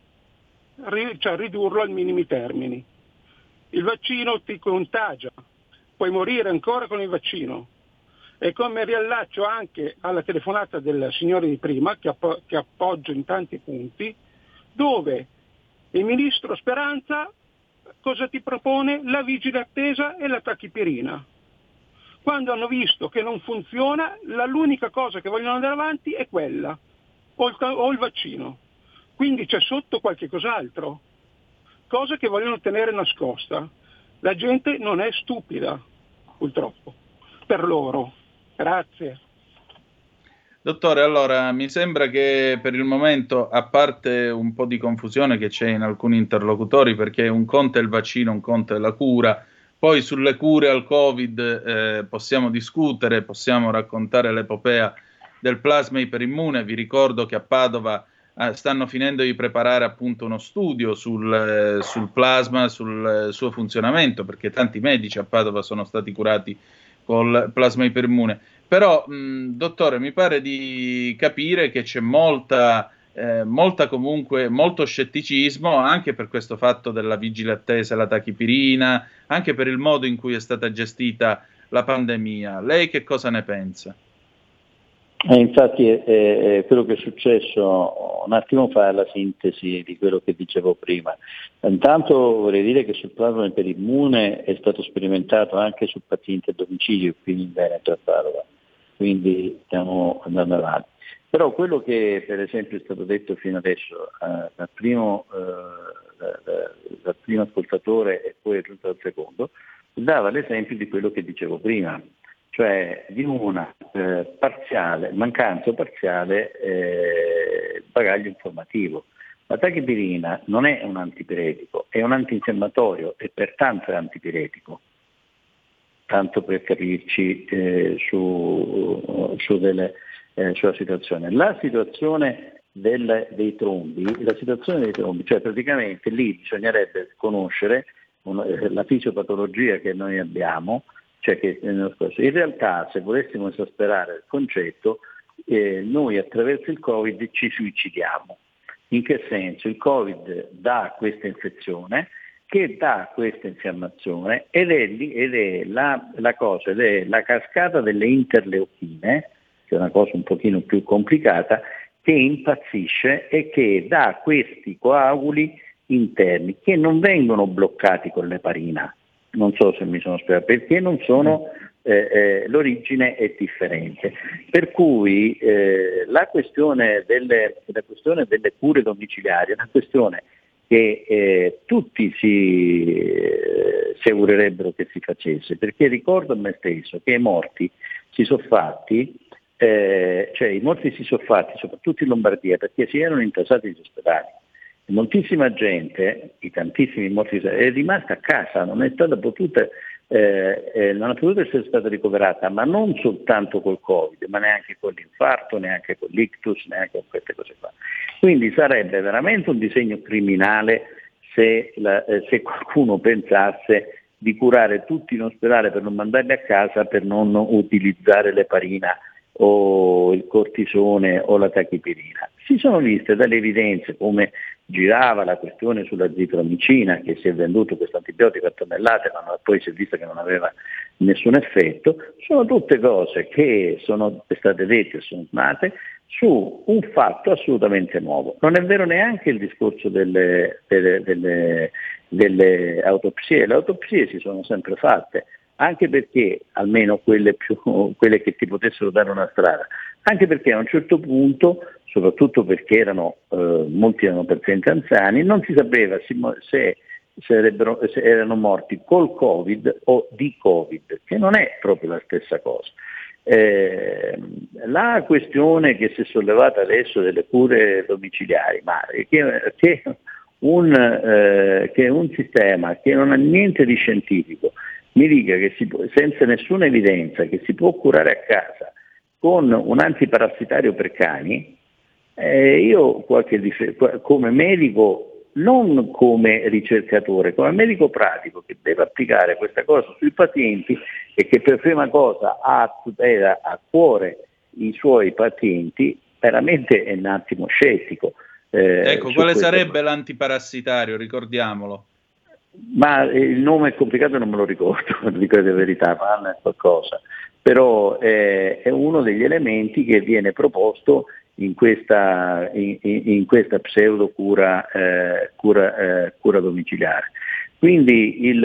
cioè ridurlo ai minimi termini. Il vaccino ti contagia, puoi morire ancora con il vaccino. E come riallaccio anche alla telefonata del signore di prima, che, appo- che appoggio in tanti punti, dove il ministro Speranza cosa ti propone? La vigile attesa e la tachipirina. Quando hanno visto che non funziona, l'unica cosa che vogliono andare avanti è quella, o il, o il vaccino. Quindi c'è sotto qualche cos'altro, cosa che vogliono tenere nascosta. La gente non è stupida, purtroppo, per loro. Grazie. Dottore, allora mi sembra che per il momento, a parte un po' di confusione che c'è in alcuni interlocutori, perché un conto è il vaccino, un conto è la cura, poi sulle cure al Covid eh, possiamo discutere, possiamo raccontare l'epopea del plasma iperimmune. Vi ricordo che a Padova eh, stanno finendo di preparare appunto uno studio sul, eh, sul plasma, sul eh, suo funzionamento, perché tanti medici a Padova sono stati curati col plasma iperimmune. Però, mh, dottore, mi pare di capire che c'è molta, eh, molta comunque, molto scetticismo anche per questo fatto della vigile attesa, la tachipirina, anche per il modo in cui è stata gestita la pandemia. Lei che cosa ne pensa? Eh, infatti è, è- è quello che è successo un attimo fa è la sintesi di quello che dicevo prima. Intanto vorrei dire che sul plasma iperimmune è stato sperimentato anche su pazienti a domicilio qui in Veneto e a Padova, quindi stiamo andando avanti. Però quello che per esempio è stato detto fino adesso eh, dal, primo, eh, da- da- dal primo ascoltatore e poi è giunto al secondo, dava l'esempio di quello che dicevo prima, cioè di una eh, parziale, mancanza parziale eh, bagaglio informativo. La tachipirina non è un antipiretico, è un antinfiammatorio e pertanto è antipiretico, tanto per capirci eh, su, su delle, eh, sulla situazione. La situazione del- dei trombi, la situazione dei trombi, cioè praticamente lì bisognerebbe conoscere un- eh, la fisiopatologia che noi abbiamo, cioè che scorso- in realtà se volessimo esasperare il concetto, eh, noi attraverso il Covid ci suicidiamo. In che senso? Il Covid dà questa infezione che dà questa infiammazione ed è, ed è la, la cosa, ed è la cascata delle interleuchine, che è una cosa un pochino più complicata, che impazzisce e che dà questi coaguli interni che non vengono bloccati con l'eparina. Non so se mi sono spiegato, perché non sono, eh, eh, l'origine è differente. Per cui eh, la, questione delle, la questione delle cure domiciliari è una questione che eh, tutti si, eh, si augurerebbero che si facesse, perché ricordo a me stesso che i morti si sono fatti, eh, cioè i morti si sono fatti soprattutto in Lombardia perché si erano intasati gli ospedali. Moltissima gente, i tantissimi morti, è rimasta a casa, non è stata potuta, eh, eh, non è potuta essere stata ricoverata, ma non soltanto col Covid, ma neanche con l'infarto, neanche con l'ictus, neanche con queste cose qua. Quindi sarebbe veramente un disegno criminale se, la- eh, se qualcuno pensasse di curare tutti in ospedale per non mandarli a casa per non utilizzare l'eparina o il cortisone o la tachipirina. Si sono viste dalle evidenze come girava la questione sulla zitromicina che si è venduto questo antibiotico a tonnellate ma poi si è visto che non aveva nessun effetto, sono tutte cose che sono state dette e sono nate su un fatto assolutamente nuovo. Non è vero neanche il discorso delle, delle, delle, delle autopsie, le autopsie si sono sempre fatte, anche perché, almeno quelle, più, quelle che ti potessero dare una strada, anche perché a un certo punto, soprattutto perché erano, eh, molti erano pazienti anziani, non si sapeva se, se, se erano morti col Covid o di Covid, che non è proprio la stessa cosa. Eh, la questione che si è sollevata adesso delle cure domiciliari, ma che, che, un, eh, che un sistema che non ha niente di scientifico mi dica che si può, senza nessuna evidenza che si può curare a casa con un antiparassitario per cani, eh, io dif- come medico non come ricercatore, come medico pratico che deve applicare questa cosa sui pazienti e che per prima cosa ha tutela a cuore i suoi pazienti, veramente è un attimo scettico. Eh, ecco, quale sarebbe cosa. l'antiparassitario, ricordiamolo? Ma il nome è complicato, non me lo ricordo, dico la verità, ma è qualcosa. Però eh, è uno degli elementi che viene proposto in questa, in, in questa pseudo cura, eh, cura, eh, cura, domiciliare. Quindi il,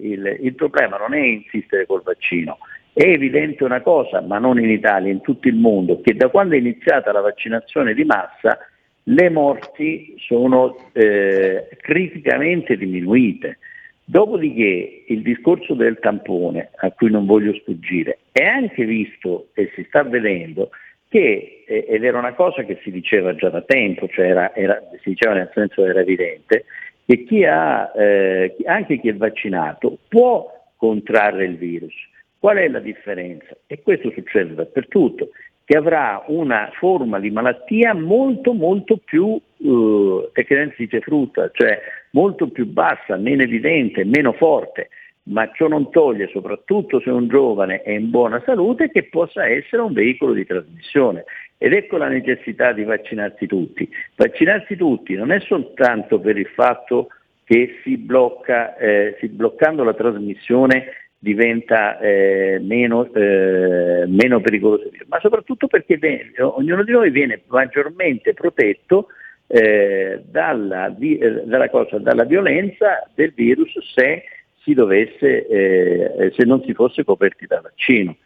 il, il problema non è insistere col vaccino, è evidente una cosa, ma non in Italia, in tutto il mondo, che da quando è iniziata la vaccinazione di massa le morti sono eh, criticamente diminuite. Dopodiché il discorso del tampone, a cui non voglio sfuggire, è anche visto e si sta vedendo che, ed era una cosa che si diceva già da tempo, cioè era, era, si diceva nel senso era evidente, che chi ha, eh, anche chi è vaccinato può contrarre il virus. Qual è la differenza? E questo succede dappertutto, che avrà una forma di malattia molto molto più, eh, che si dice frutta, cioè molto più bassa, meno evidente, meno forte ma ciò non toglie, soprattutto se un giovane è in buona salute, che possa essere un veicolo di trasmissione. Ed ecco la necessità di vaccinarsi tutti. Vaccinarsi tutti non è soltanto per il fatto che si blocca, eh, si bloccando la trasmissione diventa eh, meno, eh, meno, pericoloso, ma soprattutto perché ognuno di noi viene maggiormente protetto eh, dalla, eh, dalla, cosa, dalla violenza del virus se dovesse, eh, se non si fosse coperti dal vaccino.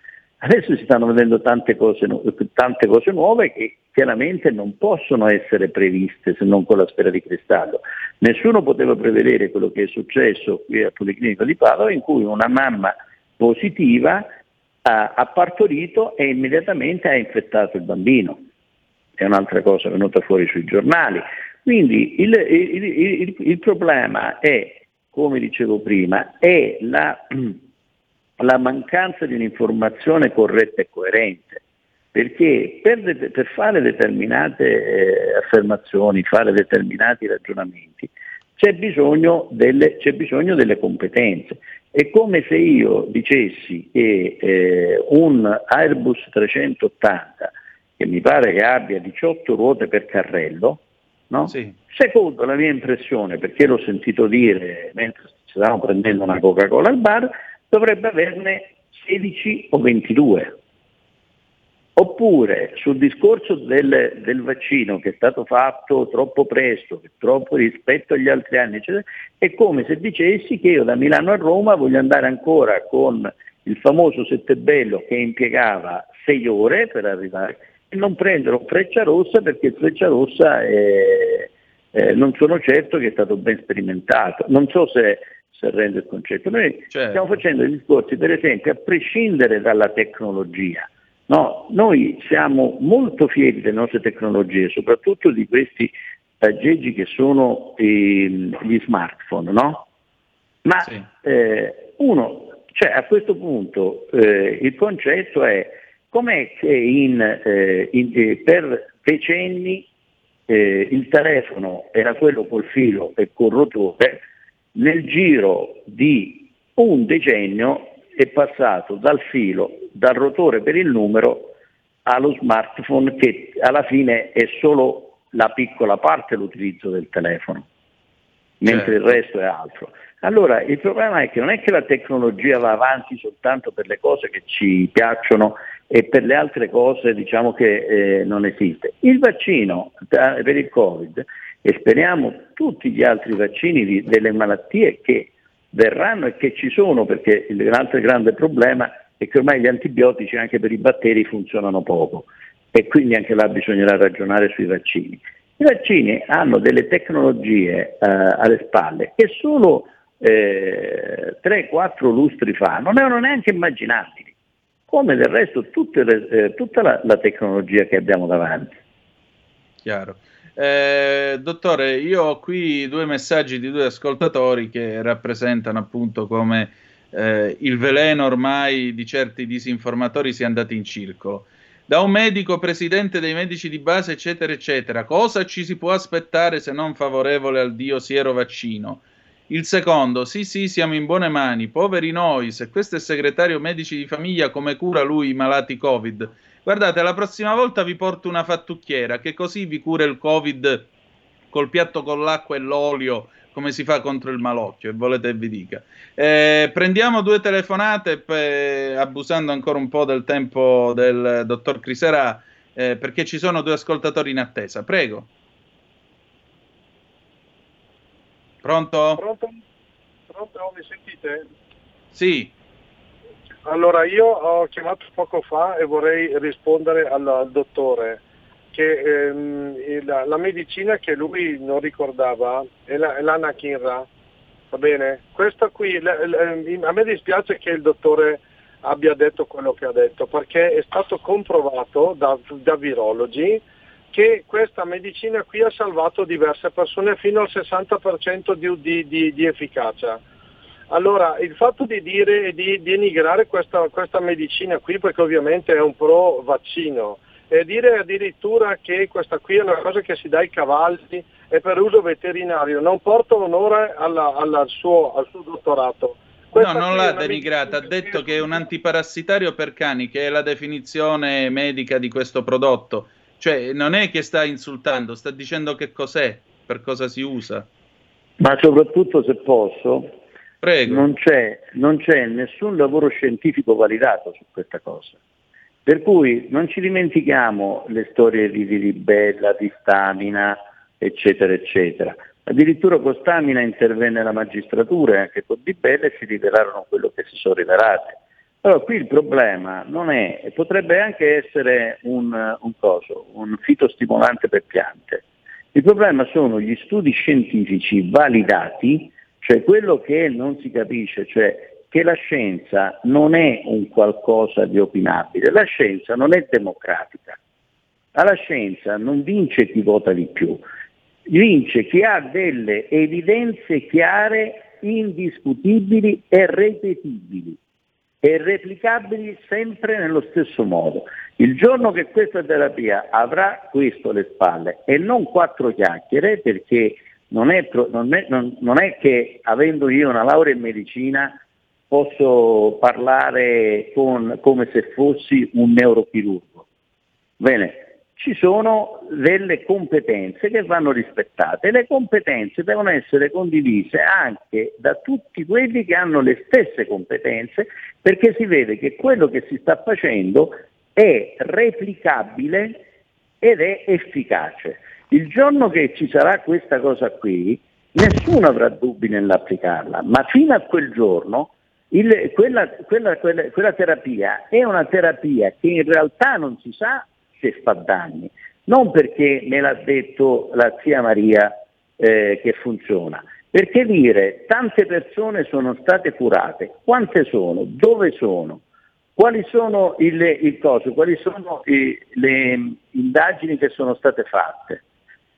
Adesso si stanno vedendo tante cose, tante cose, nuove che chiaramente non possono essere previste se non con la sfera di cristallo. Nessuno poteva prevedere quello che è successo qui al Policlinico di Padova in cui una mamma positiva ha, ha partorito e immediatamente ha infettato il bambino. È un'altra cosa venuta fuori sui giornali. Quindi il, il, il, il problema è come dicevo prima, è la, la mancanza di un'informazione corretta e coerente perché per, de- per fare determinate eh, affermazioni, fare determinati ragionamenti, c'è bisogno, delle, c'è bisogno, delle, competenze. È come se io dicessi che eh, un Airbus 380, che mi pare che abbia 18 ruote per carrello, No? Sì. Secondo la mia impressione, perché l'ho sentito dire mentre stavamo prendendo una Coca-Cola al bar, dovrebbe averne 16 o 22. Oppure sul discorso del, del, vaccino che è stato fatto troppo presto, troppo rispetto agli altri anni, eccetera, è come se dicessi che io da Milano a Roma voglio andare ancora con il famoso Settebello che impiegava 6 ore per arrivare non prendere un freccia rossa perché freccia rossa è, eh, non sono certo che è stato ben sperimentato. Non so se, se rende il concetto. Noi certo. stiamo facendo dei discorsi, per esempio, a prescindere dalla tecnologia. No, noi siamo molto fieri delle nostre tecnologie, soprattutto di questi aggeggi che sono eh, gli smartphone, no? Ma sì. eh, uno, cioè a questo punto eh, il concetto è Com'è che in, eh, in, eh, per decenni eh, il telefono era quello col filo e col rotore, nel giro di un decennio è passato dal filo, dal rotore per il numero allo smartphone che alla fine è solo la piccola parte l'utilizzo del telefono, mentre Certo. il resto è altro. Allora il problema è che non è che la tecnologia va avanti soltanto per le cose che ci piacciono e per le altre cose diciamo che eh, non esiste. Il vaccino eh, per il Covid e speriamo tutti gli altri vaccini di- delle malattie che verranno e che ci sono, perché l'altro grande problema è che ormai gli antibiotici anche per i batteri funzionano poco e quindi anche là bisognerà ragionare sui vaccini. I vaccini hanno delle tecnologie eh, alle spalle che solo eh, 3-4 lustri fa non erano neanche immaginabili, come del resto tutte le- eh, tutta la, la tecnologia che abbiamo davanti. Chiaro. Eh, dottore, io ho qui due messaggi di due ascoltatori che rappresentano appunto come eh, il veleno ormai di certi disinformatori sia andato in circolo. Da un medico, presidente dei medici di base, eccetera, eccetera, cosa ci si può aspettare se non favorevole al dio siero vaccino? Il secondo, sì, sì, siamo in buone mani, poveri noi, se questo è segretario medici di famiglia, come cura lui i malati Covid? Guardate, la prossima volta vi porto una fattucchiera che così vi cura il Covid col piatto con l'acqua e l'olio, come si fa contro il malocchio, e volete vi dica. Eh, prendiamo due telefonate, pe- abusando ancora un po' del tempo del dottor Criserà, eh, perché ci sono due ascoltatori in attesa. Prego. Pronto? Pronto? Pronto? Mi sentite? Sì. Allora, io ho chiamato poco fa e vorrei rispondere al, al dottore che ehm, la, la medicina che lui non ricordava è, la, è l'anakinra, va bene? Questo qui, la- la- a me dispiace che il dottore abbia detto quello che ha detto, perché è stato comprovato da, da virologi che questa medicina qui ha salvato diverse persone fino al 60% di, di- di- di efficacia. Allora, il fatto di dire e di denigrare questa, questa medicina qui, perché ovviamente è un pro vaccino, e dire addirittura che questa qui è una cosa che si dà ai cavalli e per uso veterinario, non porta onore alla- alla- al, suo, al suo dottorato. No, Questa non qui l'ha denigrata, ha detto che è un antiparassitario per cani, che è la definizione medica di questo prodotto. Cioè, non è che sta insultando, sta dicendo che cos'è, per cosa si usa. Ma soprattutto se posso, Prego. Non, c'è, non c'è nessun lavoro scientifico validato su questa cosa. Per cui non ci dimentichiamo le storie di, di Libella, di Stamina, eccetera, eccetera. Addirittura con Stamina intervenne la magistratura e anche con Di Bella e si rivelarono quello che si sono rivelati. Allora qui il problema non è, potrebbe anche essere un, un coso, un fitostimolante per piante. Il problema sono gli studi scientifici validati, cioè quello che non si capisce, cioè che la scienza non è un qualcosa di opinabile, la scienza non è democratica. Alla scienza non vince chi vota di più, vince chi ha delle evidenze chiare, indiscutibili e ripetibili e replicabili sempre nello stesso modo. Il giorno che questa terapia avrà questo alle spalle e non quattro chiacchiere, perché non è, non è- non- non è che avendo io una laurea in medicina posso parlare con- come se fossi un neurochirurgo. Bene, ci sono delle competenze che vanno rispettate le competenze devono essere condivise anche da tutti quelli che hanno le stesse competenze perché si vede che quello che si sta facendo è replicabile ed è efficace. Il giorno che ci sarà questa cosa qui, nessuno avrà dubbi nell'applicarla, ma fino a quel giorno il- quella, quella- quella- quella terapia è una terapia che in realtà non si sa se fa danni, non perché me l'ha detto la zia Maria eh, che funziona, perché dire tante persone sono state curate, quante sono, dove sono, quali sono il, il coso, quali sono i- le indagini che sono state fatte,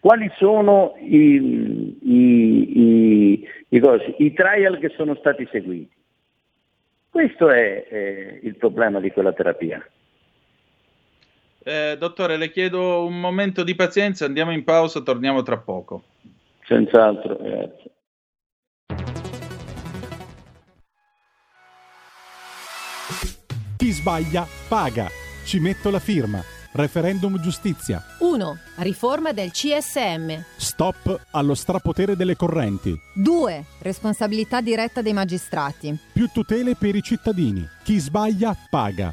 quali sono i, i- i- cosi, trial che sono stati seguiti. Questo è eh, il problema di quella terapia. Eh, dottore, le chiedo un momento di pazienza, andiamo in pausa, torniamo tra poco. Senz'altro, grazie. Chi sbaglia paga. Ci metto la firma. referendum giustizia. 1. Riforma del CSM. Stop allo strapotere delle correnti. 2. Responsabilità diretta dei magistrati. Più tutele per i cittadini. Chi sbaglia paga.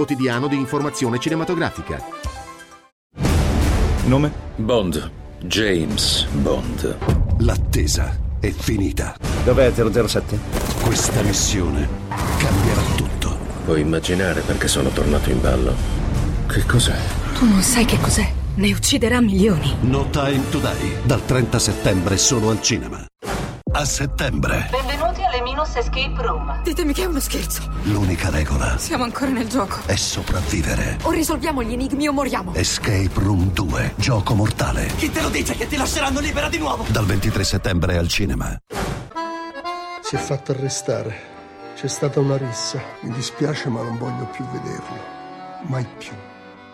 quotidiano di informazione cinematografica. Nome? Bond. James Bond. L'attesa è finita. Dov'è 007? Questa missione cambierà tutto. Puoi immaginare perché sono tornato in ballo. Che cos'è? Tu non sai che cos'è. Ne ucciderà milioni. No Time to Die, dal 30 settembre solo al cinema. A settembre, Benvenuti Minus Escape Room. Ditemi che è uno scherzo. l'unica regola Siamo ancora nel gioco. è sopravvivere. O risolviamo gli enigmi o moriamo. Escape Room 2, gioco mortale. Chi te lo dice che ti lasceranno libera di nuovo? Dal 23 settembre al cinema. Si è fatto arrestare. C'è stata una rissa. Mi dispiace ma non voglio più vederlo. Mai più.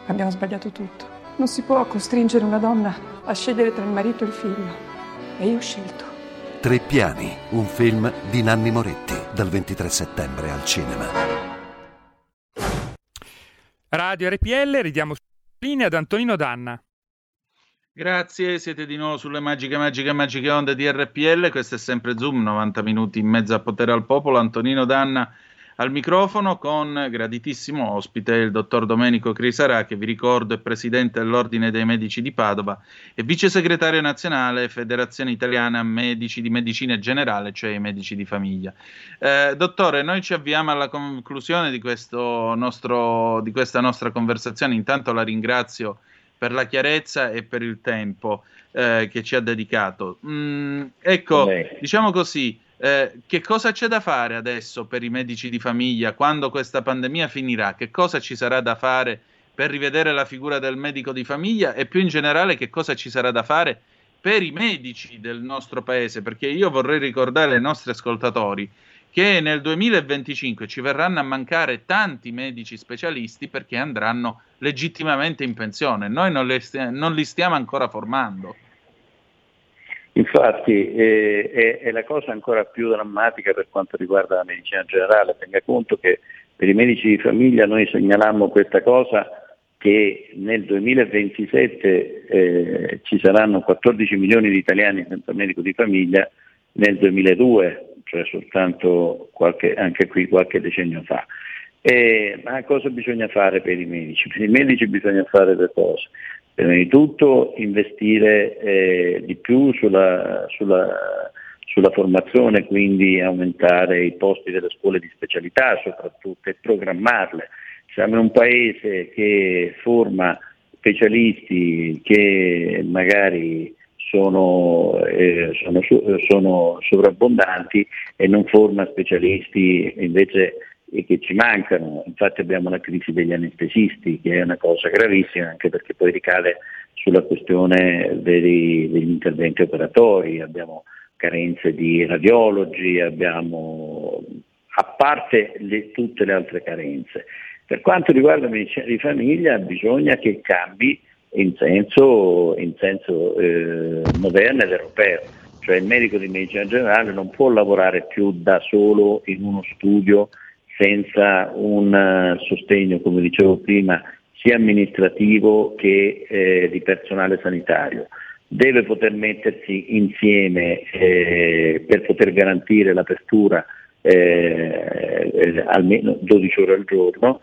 Abbiamo sbagliato tutto. Non si può costringere una donna a scegliere tra il marito e il figlio. E io ho scelto. Tre piani, un film di Nanni Moretti, dal 23 settembre al cinema. Radio RPL, ridiamo linea ad Antonino Danna. Grazie, siete di nuovo sulle magiche, magiche, magiche onde di RPL. Questo è sempre Zoom, 90 minuti in mezzo a potere al popolo. Antonino Danna al microfono con graditissimo ospite il dottor Domenico Crisarà, che vi ricordo è presidente dell'Ordine dei Medici di Padova e vice segretario nazionale Federazione Italiana Medici di Medicina Generale, cioè i medici di famiglia. Eh, dottore, noi ci avviamo alla conclusione di, questo nostro, di questa nostra conversazione. Intanto la ringrazio per la chiarezza e per il tempo eh, che ci ha dedicato. Mm, ecco, Beh. diciamo così, eh, che cosa c'è da fare adesso per i medici di famiglia quando questa pandemia finirà? Che cosa ci sarà da fare per rivedere la figura del medico di famiglia e più in generale che cosa ci sarà da fare per i medici del nostro paese? Perché io vorrei ricordare ai nostri ascoltatori che nel 2025 ci verranno a mancare tanti medici specialisti perché andranno legittimamente in pensione. Noi non, le sti- non li stiamo ancora formando. Infatti eh, è, è la cosa ancora più drammatica per quanto riguarda la medicina generale. Tenga conto che per i medici di famiglia noi segnalammo questa cosa che nel 2027 eh, ci saranno 14 milioni di italiani senza medico di famiglia, nel 2002, cioè soltanto qualche, anche qui qualche decennio fa. Eh, ma cosa bisogna fare per i medici? Per i medici bisogna fare due cose. Prima di tutto investire eh, di più sulla, sulla, sulla formazione, quindi aumentare i posti delle scuole di specialità soprattutto e programmarle. Siamo un paese che forma specialisti che magari sono, eh, sono, sono sovrabbondanti e non forma specialisti invece e che ci mancano, infatti abbiamo la crisi degli anestesisti che è una cosa gravissima anche perché poi ricade sulla questione dei, degli interventi operatori, abbiamo carenze di radiologi, abbiamo a parte le, tutte le altre carenze. Per quanto riguarda la medicina di famiglia bisogna che cambi in senso, in senso eh, moderno ed europeo, cioè il medico di medicina generale non può lavorare più da solo in uno studio senza un uh, sostegno, come dicevo prima, sia amministrativo che eh, di personale sanitario. Deve poter mettersi insieme eh, per poter garantire l'apertura eh, almeno 12 ore al giorno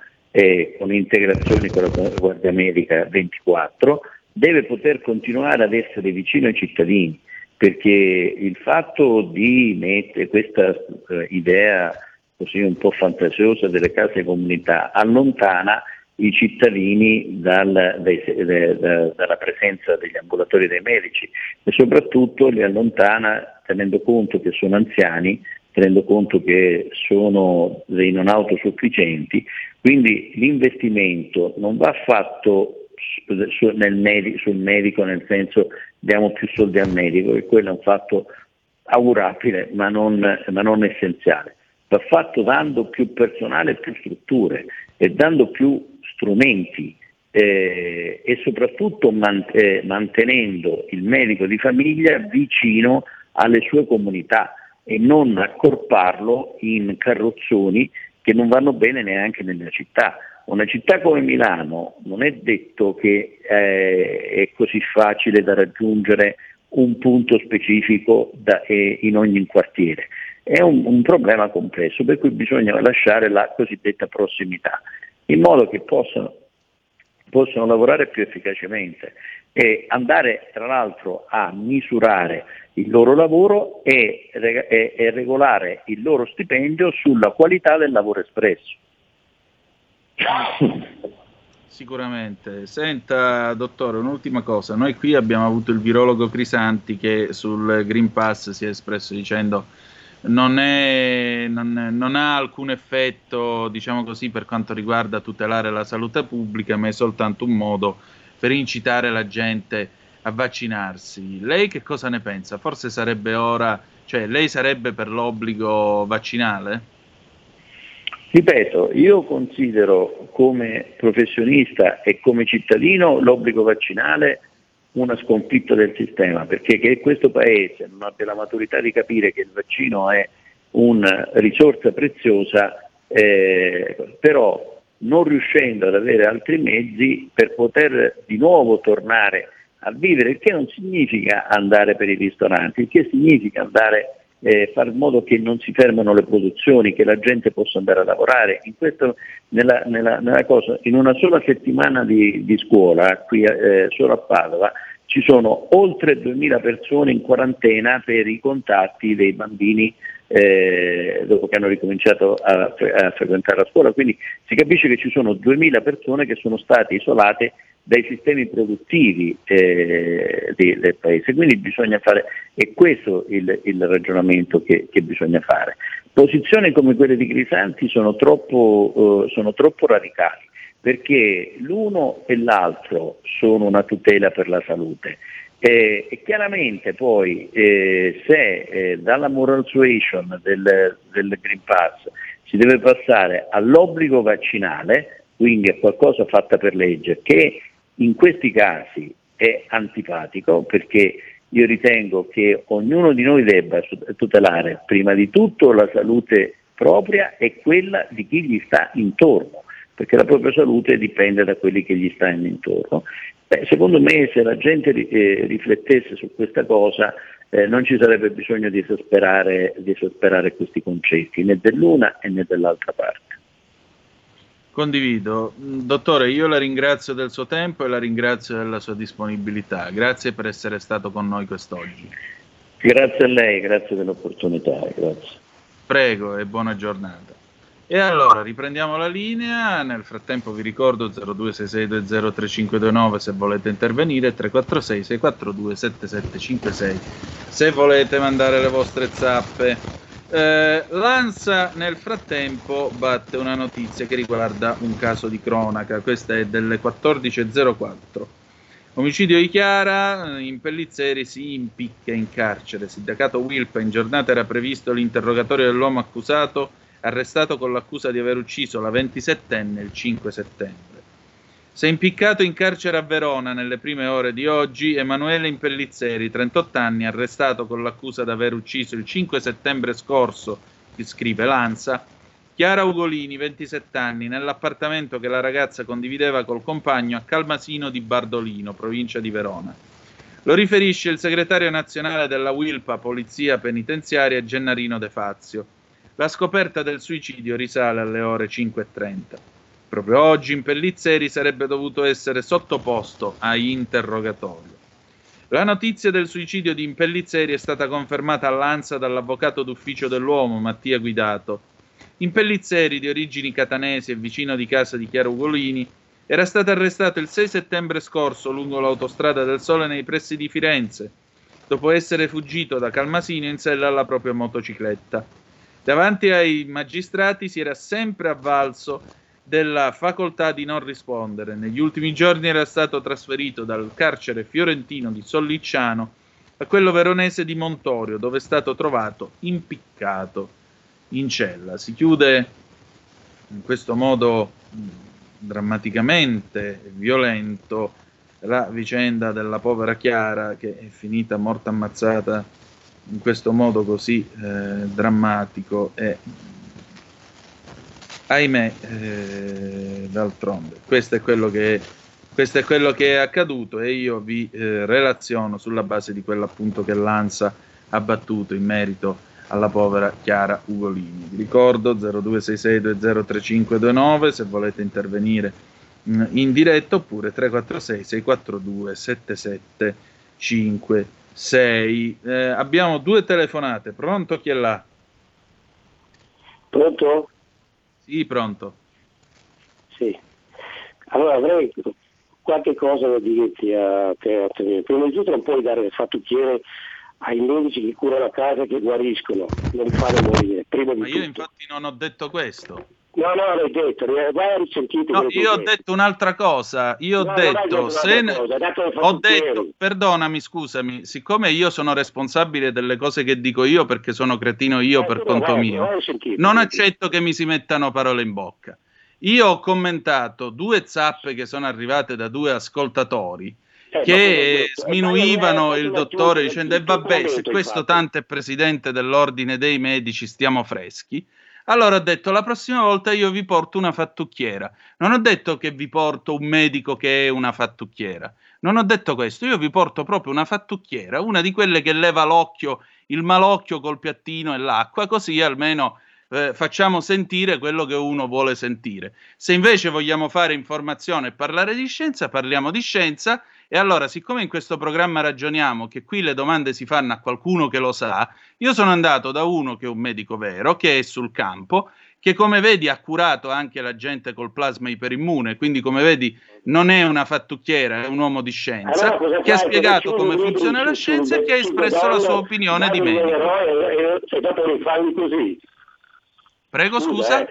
con integrazioni con la guardia medica 24 deve poter continuare ad essere vicino ai cittadini, perché il fatto di mettere questa eh, idea così un po' fantasiosa delle case comunità allontana i cittadini dal, dai, de, de, dalla presenza degli ambulatori dei medici e soprattutto li allontana tenendo conto che sono anziani, tenendo conto che sono dei non autosufficienti, quindi l'investimento non va fatto sul, medico, sul medico nel senso diamo più soldi al medico e quello è un fatto augurabile ma non, ma non essenziale, va fatto dando più personale e più strutture e dando più strumenti eh, e soprattutto man- eh, mantenendo il medico di famiglia vicino alle sue comunità e non accorparlo in carrozzoni che non vanno bene neanche nella città. Una città come Milano non è detto che eh, è così facile da raggiungere un punto specifico da, eh, in ogni quartiere. È un, un problema complesso per cui bisogna lasciare la cosiddetta prossimità in modo che possano, possano lavorare più efficacemente e andare tra l'altro a misurare il loro lavoro e, e, e, regolare il loro stipendio sulla qualità del lavoro espresso. Sicuramente. Senta, dottore, un'ultima cosa. Noi qui abbiamo avuto il virologo Crisanti che sul Green Pass si è espresso dicendo non, è, non, non, ha alcun effetto, diciamo così, per quanto riguarda tutelare la salute pubblica, ma è soltanto un modo per incitare la gente a vaccinarsi. Lei che cosa ne pensa? Forse sarebbe ora, cioè lei sarebbe per l'obbligo vaccinale? Ripeto, io considero come professionista e come cittadino l'obbligo vaccinale una sconfitta del sistema, perché che questo Paese non abbia la maturità di capire che il vaccino è una risorsa preziosa, eh, però non riuscendo ad avere altri mezzi per poter di nuovo tornare a vivere, il che non significa andare per i ristoranti, il che significa andare eh, fare in modo che non si fermano le produzioni, che la gente possa andare a lavorare. In, questo, nella, nella, nella cosa, in una sola settimana di, di scuola, qui eh, solo a Padova, ci sono oltre 2000 persone in quarantena per i contatti dei bambini eh, dopo che hanno ricominciato a, a, frequentare la scuola, quindi si capisce che ci sono 2000 persone che sono state isolate dai sistemi produttivi eh, di, del paese. Quindi bisogna fare, è questo il, il ragionamento che, che, bisogna fare. Posizioni come quelle di Crisanti sono troppo, uh, sono troppo radicali perché l'uno e l'altro sono una tutela per la salute. Eh, e chiaramente poi eh, se eh, dalla moral suasion del, del Green Pass si deve passare all'obbligo vaccinale, quindi a qualcosa fatta per legge, che in questi casi è antipatico perché io ritengo che ognuno di noi debba tutelare prima di tutto la salute propria e quella di chi gli sta intorno, perché la propria salute dipende da quelli che gli stanno intorno. Beh, secondo me se la gente eh, riflettesse su questa cosa eh, non ci sarebbe bisogno di esasperare, di esasperare questi concetti, né dell'una né dell'altra parte. Condivido. Dottore, io la ringrazio del suo tempo e la ringrazio della sua disponibilità. Grazie per essere stato con noi quest'oggi. Grazie a lei, grazie dell'opportunità. Grazie. Prego e buona giornata. E allora riprendiamo la linea. Nel frattempo vi ricordo 0266203529 se volete intervenire, 346 642 7756 se volete mandare le vostre zappe. Eh, L'ANSA nel frattempo batte una notizia che riguarda un caso di cronaca, questa è delle 14.04. Omicidio di Chiara, in Pellizzeri si impicca in carcere. Sindacato Wilpa, in giornata era previsto l'interrogatorio dell'uomo accusato, arrestato con l'accusa di aver ucciso la 27enne il 5 settembre. Si è impiccato in carcere a Verona nelle prime ore di oggi Emanuele Impellizzeri, 38 anni, arrestato con l'accusa di aver ucciso il 5 settembre scorso, scrive Lanza, Chiara Ugolini, 27 anni, nell'appartamento che la ragazza condivideva col compagno a Calmasino di Bardolino, provincia di Verona. Lo riferisce il segretario nazionale della Wilpa Polizia Penitenziaria Gennarino De Fazio. La scoperta del suicidio risale alle ore 5.30. proprio oggi in Pellizzeri sarebbe dovuto essere sottoposto a interrogatorio. La notizia del suicidio di Impellizzeri è stata confermata all'ANSA dall'avvocato d'ufficio dell'uomo Mattia Guidato. Impellizzeri, di origini catanesi e vicino di casa di Chiaro Ugolini, era stato arrestato il 6 settembre scorso lungo l'autostrada del Sole nei pressi di Firenze, dopo essere fuggito da Calmasino in sella alla propria motocicletta. Davanti ai magistrati si era sempre avvalso della facoltà di non rispondere. Negli ultimi giorni era stato trasferito dal carcere fiorentino di Sollicciano a quello veronese di Montorio, dove è stato trovato impiccato in cella. Si chiude in questo modo mh, drammaticamente violento la vicenda della povera Chiara che è finita morta ammazzata in questo modo così eh, drammatico e ahimè eh, d'altronde questo è, quello che questo è quello che è accaduto e io vi eh, relaziono sulla base di quello appunto che l'ANSA ha battuto in merito alla povera Chiara Ugolini. Vi ricordo 0266203529 se volete intervenire mh, in diretta oppure 346 642 7755 6. Eh, abbiamo due telefonate. Pronto? Chi è là? Pronto? Sì, pronto. Sì. Allora avrei qualche cosa da dirti a te. A te. Prima di tutto non puoi dare il fattucchiere ai medici che curano a casa e che guariscono, non fare morire. Prima di Ma io tutto. infatti non ho detto questo. No, no, l'hai detto, vai a risentire. No, io ho detto un'altra cosa. Io ho No, detto se cosa, ho detto, perdonami, scusami, siccome io sono responsabile delle cose che dico io perché sono cretino io per tu conto vai, mio, vai non accetto che mi si mettano parole in bocca. Io ho commentato due zappe che sono arrivate da due ascoltatori Eh, che detto? sminuivano Eh, il dottore dicendo e tu- vabbè se questo tanto è presidente dell'ordine dei medici stiamo freschi allora ho detto la prossima volta io vi porto una fattucchiera. Non ho detto che vi porto un medico che è una fattucchiera. Non ho detto questo. Io vi porto proprio una fattucchiera una di quelle che leva l'occhio il malocchio col piattino e l'acqua così almeno eh, facciamo sentire quello che uno vuole sentire. Se invece vogliamo fare informazione e parlare di scienza, parliamo di scienza e allora, siccome in questo programma ragioniamo che qui le domande si fanno a qualcuno che lo sa, io sono andato da uno che è un medico vero, che è sul campo, che come vedi ha curato anche la gente col plasma iperimmune, quindi come vedi non è una fattucchiera, è un uomo di scienza, Allora che ha spiegato come funziona la scienza e che ha espresso la su- sua opinione di medico. eroe e, e dopo li fanno così. Prego, scusa? eh.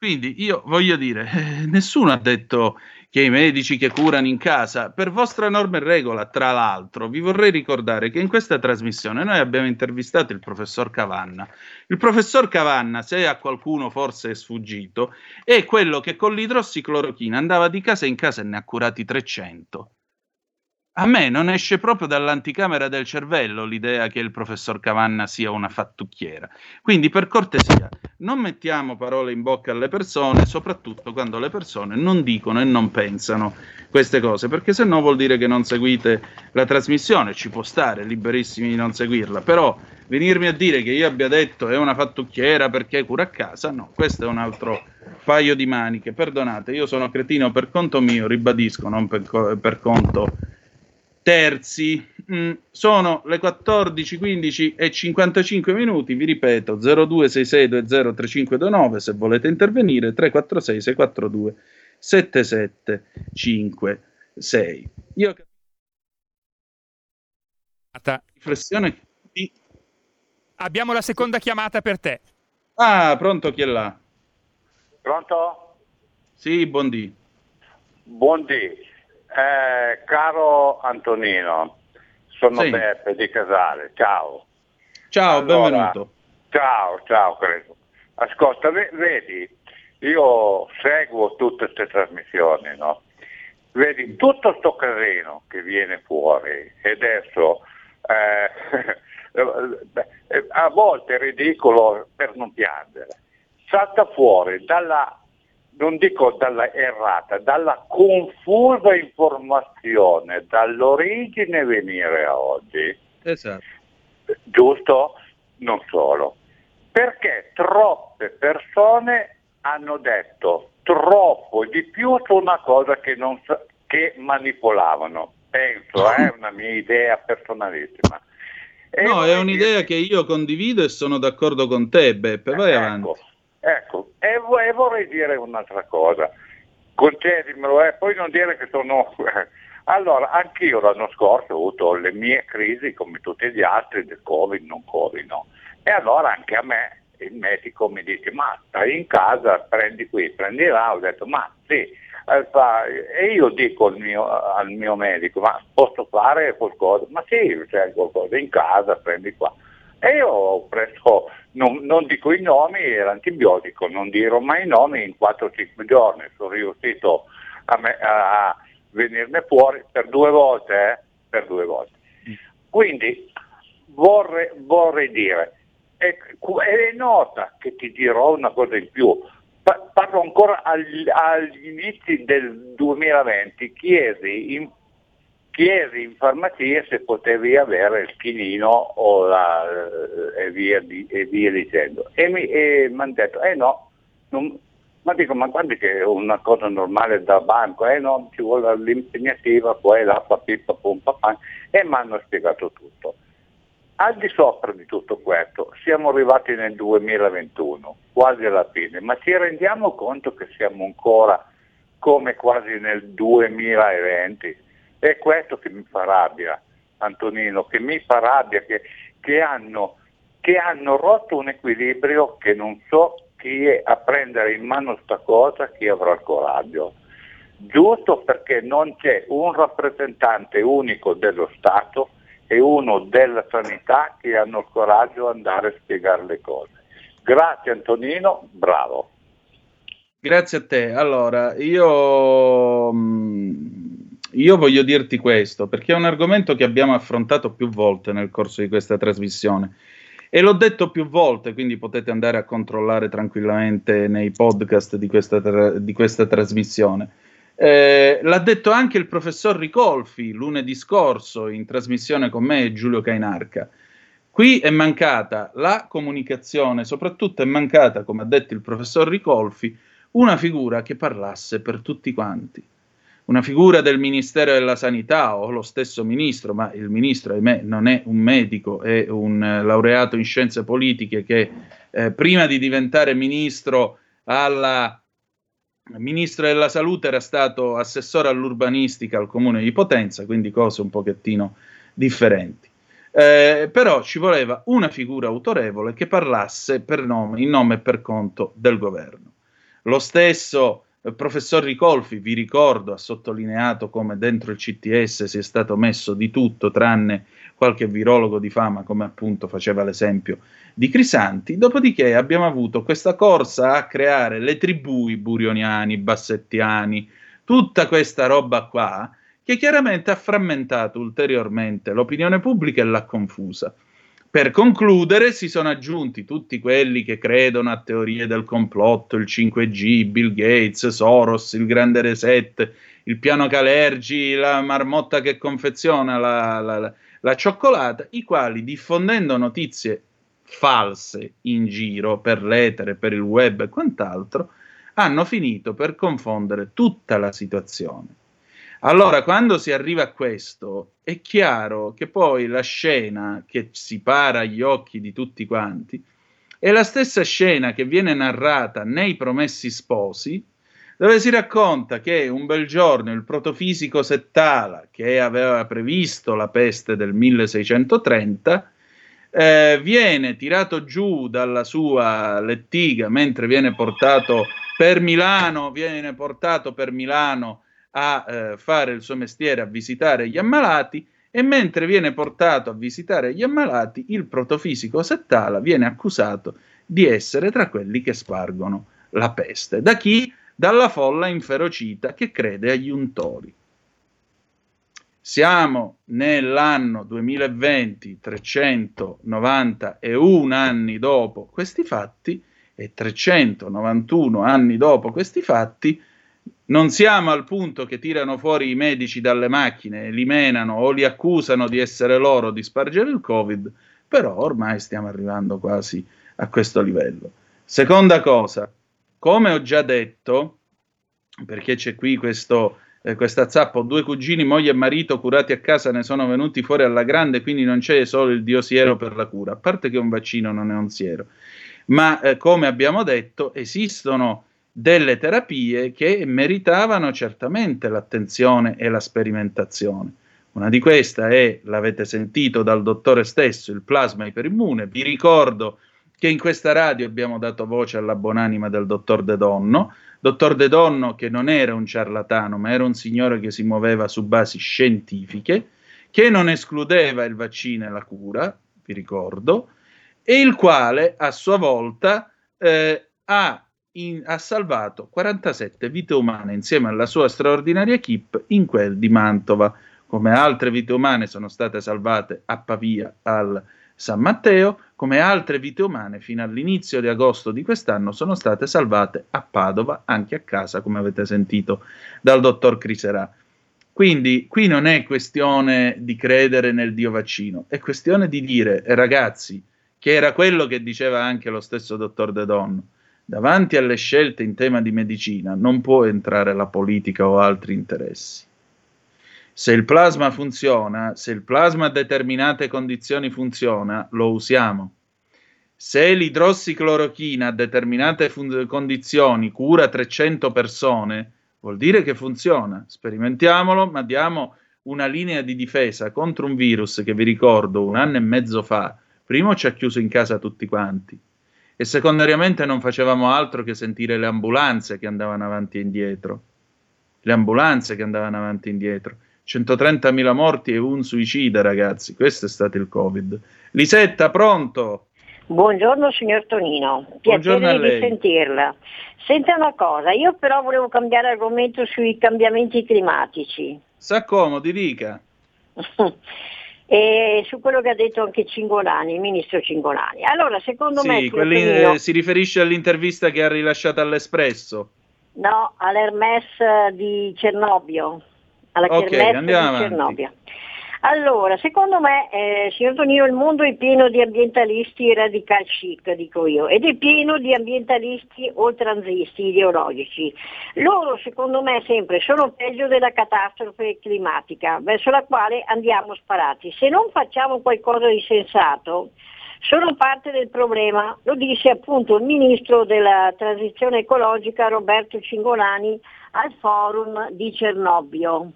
Quindi io voglio dire, nessuno ha detto che i medici che curano in casa, per vostra norma e regola, tra l'altro, vi vorrei ricordare che in questa trasmissione noi abbiamo intervistato il professor Cavanna. Il professor Cavanna, se a qualcuno forse è sfuggito, è quello che con l'idrossiclorochina andava di casa in casa e ne ha curati 300. A me non esce proprio dall'anticamera del cervello l'idea che il professor Cavanna sia una fattucchiera. Quindi, per cortesia, non mettiamo parole in bocca alle persone, soprattutto quando le persone non dicono e non pensano queste cose, perché se no vuol dire che non seguite la trasmissione, ci può stare, liberissimi di non seguirla, però venirmi a dire che io abbia detto è una fattucchiera perché cura a casa, no, questo è un altro paio di maniche, perdonate, io sono cretino per conto mio, ribadisco, non per, per conto terzi. Mm, sono le 14.15 e 55 minuti, vi ripeto 0266203529 se volete intervenire 346 642 7756. Io riflessione di... Abbiamo la seconda chiamata per te. Ah, pronto chi è là? Pronto? Sì, buondì. Buondì. Eh, caro Antonino, sono Sì. Beppe di Casale, ciao. Ciao, Allora, benvenuto. Ciao, ciao, credo. Ascolta, ve- vedi, io seguo tutte queste trasmissioni, no? Vedi, tutto sto casino che viene fuori e adesso eh, eh, a volte è ridicolo per non piangere. Salta fuori dalla, non dico dalla errata, dalla confusa informazione, dall'origine venire a oggi, Esatto. giusto? Non solo. Perché troppe persone hanno detto troppo di più su una cosa che, non sa- che manipolavano. Penso, è una mia idea personalissima. E No, è un'idea che io condivido e sono d'accordo con te, Beppe. Vai avanti. Ecco, e, vo- vorrei dire un'altra cosa, concedimelo, eh, poi non dire che sono... Allora, anch'io l'anno scorso ho avuto le mie crisi come tutti gli altri, del Covid, non Covid, no. E allora anche a me il medico mi dice, ma stai in casa, prendi qui, prendi là, ho detto, ma sì, eh, e io dico al mio, al mio medico, ma posso fare qualcosa? Ma sì, c'è qualcosa in casa, prendi qua. E io ho preso, non, non dico i nomi, era antibiotico, non dirò mai i nomi, in 4-5 giorni sono riuscito a, me- a venirne fuori per due volte, eh, per due volte. Quindi vorrei, vorrei dire, è, è nota che ti dirò una cosa in più, Pa- parlo ancora agli, agli inizi del 2020, chiesi in chiesi in farmacia se potevi avere il chinino o la, eh, e, via, e via dicendo. E mi hanno detto, eh no, non- ma dico, ma guardi che è una cosa normale da banco, eh no, ci vuole l'impegnativa, poi la papippa, pum, papà, e mi hanno spiegato tutto. Al di sopra di tutto questo siamo arrivati nel 2021, quasi alla fine, ma ci rendiamo conto che siamo ancora come quasi nel 2020. È questo che mi fa rabbia, Antonino, che mi fa rabbia, che, che hanno, che hanno rotto un equilibrio che non so chi è a prendere in mano sta cosa, chi avrà il coraggio. Giusto perché non c'è un rappresentante unico dello Stato e uno della sanità che hanno il coraggio di andare a spiegare le cose. Grazie Antonino, bravo. Grazie a te. Allora, io, mm, io voglio dirti questo, perché è un argomento che abbiamo affrontato più volte nel corso di questa trasmissione. E l'ho detto più volte, quindi potete andare a controllare tranquillamente nei podcast di questa, tra- di questa trasmissione. Eh, l'ha detto anche il professor Ricolfi lunedì scorso in trasmissione con me e Giulio Cainarca. Qui è mancata la comunicazione, soprattutto è mancata, come ha detto il professor Ricolfi, una figura che parlasse per tutti quanti. Una figura del Ministero della Sanità o lo stesso ministro, ma il ministro, ahimè, non è un medico, è un eh, laureato in scienze politiche che eh, prima di diventare ministro alla ministro della salute era stato assessore all'urbanistica al comune di Potenza, quindi cose un pochettino differenti. Eh, però ci voleva una figura autorevole che parlasse nome, in nome e per conto del governo. Lo stesso eh, professor Ricolfi, vi ricordo, ha sottolineato come dentro il CTS sia stato messo di tutto tranne qualche virologo di fama, come appunto faceva l'esempio di Crisanti. Dopodiché abbiamo avuto questa corsa a creare le tribù, i burioniani, i bassettiani, tutta questa roba qua, che chiaramente ha frammentato ulteriormente l'opinione pubblica e l'ha confusa. Per concludere, si sono aggiunti tutti quelli che credono a teorie del complotto, il 5G, Bill Gates, Soros, il grande reset, il piano Calergi, la marmotta che confeziona la, la- la- la cioccolata, i quali diffondendo notizie false in giro per l'etere, per il web e quant'altro, hanno finito per confondere tutta la situazione. Allora, quando si arriva a questo, è chiaro che poi la scena che si para agli occhi di tutti quanti è la stessa scena che viene narrata nei Promessi Sposi, dove si racconta che un bel giorno il protofisico Settala, che aveva previsto la peste del 1630, eh, viene tirato giù dalla sua lettiga mentre viene portato per Milano, viene portato per Milano a eh, fare il suo mestiere, a visitare gli ammalati, e mentre viene portato a visitare gli ammalati, il protofisico Settala viene accusato di essere tra quelli che spargono la peste. Da chi? Dalla folla inferocita che crede agli untori. Siamo nell'anno 2020, 391 anni dopo questi fatti, e 391 anni dopo questi fatti, non siamo al punto che tirano fuori i medici dalle macchine, li menano o li accusano di essere loro di spargere il Covid, però ormai stiamo arrivando quasi a questo livello. Seconda cosa, come ho già detto, perché c'è qui questo, eh, questa zappa, due cugini, moglie e marito curati a casa ne sono venuti fuori alla grande, quindi non c'è solo il diosiero per la cura, a parte che un vaccino non è un siero, ma eh, come abbiamo detto esistono delle terapie che meritavano certamente l'attenzione e la sperimentazione. Una di queste è, l'avete sentito dal dottore stesso, il plasma iperimmune. Vi ricordo che in questa radio abbiamo dato voce alla buonanima del dottor De Donno, dottor De Donno che non era un ciarlatano, ma era un signore che si muoveva su basi scientifiche, che non escludeva il vaccino e la cura, vi ricordo, e il quale a sua volta eh, ha in, ha salvato 47 vite umane insieme alla sua straordinaria equip in quel di Mantova, come altre vite umane sono state salvate a Pavia al San Matteo, come altre vite umane fino all'inizio di agosto di quest'anno sono state salvate a Padova, anche a casa, come avete sentito dal dottor Criserà. Quindi qui non è questione di credere nel Dio vaccino, è questione di dire, ragazzi, che era quello che diceva anche lo stesso dottor De Donno, davanti alle scelte in tema di medicina non può entrare la politica o altri interessi. Se il plasma funziona, se il plasma a determinate condizioni funziona, lo usiamo. Se l'idrossiclorochina a determinate fun- condizioni cura 300 persone, vuol dire che funziona. Sperimentiamolo, ma diamo una linea di difesa contro un virus che vi ricordo un anno e mezzo fa, primo ci ha chiuso in casa tutti quanti e secondariamente non facevamo altro che sentire le ambulanze che andavano avanti e indietro. Le ambulanze che andavano avanti e indietro. 130.000 morti e un suicida, ragazzi. Questo è stato il Covid. Lisetta, pronto? Buongiorno signor Tonino, piacere di sentirla. Senta una cosa, io però volevo cambiare argomento sui cambiamenti climatici. S'accomodi, dica. e su quello che ha detto anche Cingolani, il ministro Cingolani. Allora, secondo sì, me... Quelli, Tonino, si riferisce all'intervista che ha rilasciato all'Espresso. No, all'Hermes di Cernobio. Alla Ok, Kermesse di avanti. Allora, secondo me, eh, signor Tonino, il mondo è pieno di ambientalisti radical chic, dico io, ed è pieno di ambientalisti oltranzisti ideologici. Loro, secondo me, sempre sono peggio della catastrofe climatica, verso la quale andiamo sparati. Se non facciamo qualcosa di sensato, sono parte del problema, lo disse appunto il ministro della transizione ecologica Roberto Cingolani al forum di Cernobio.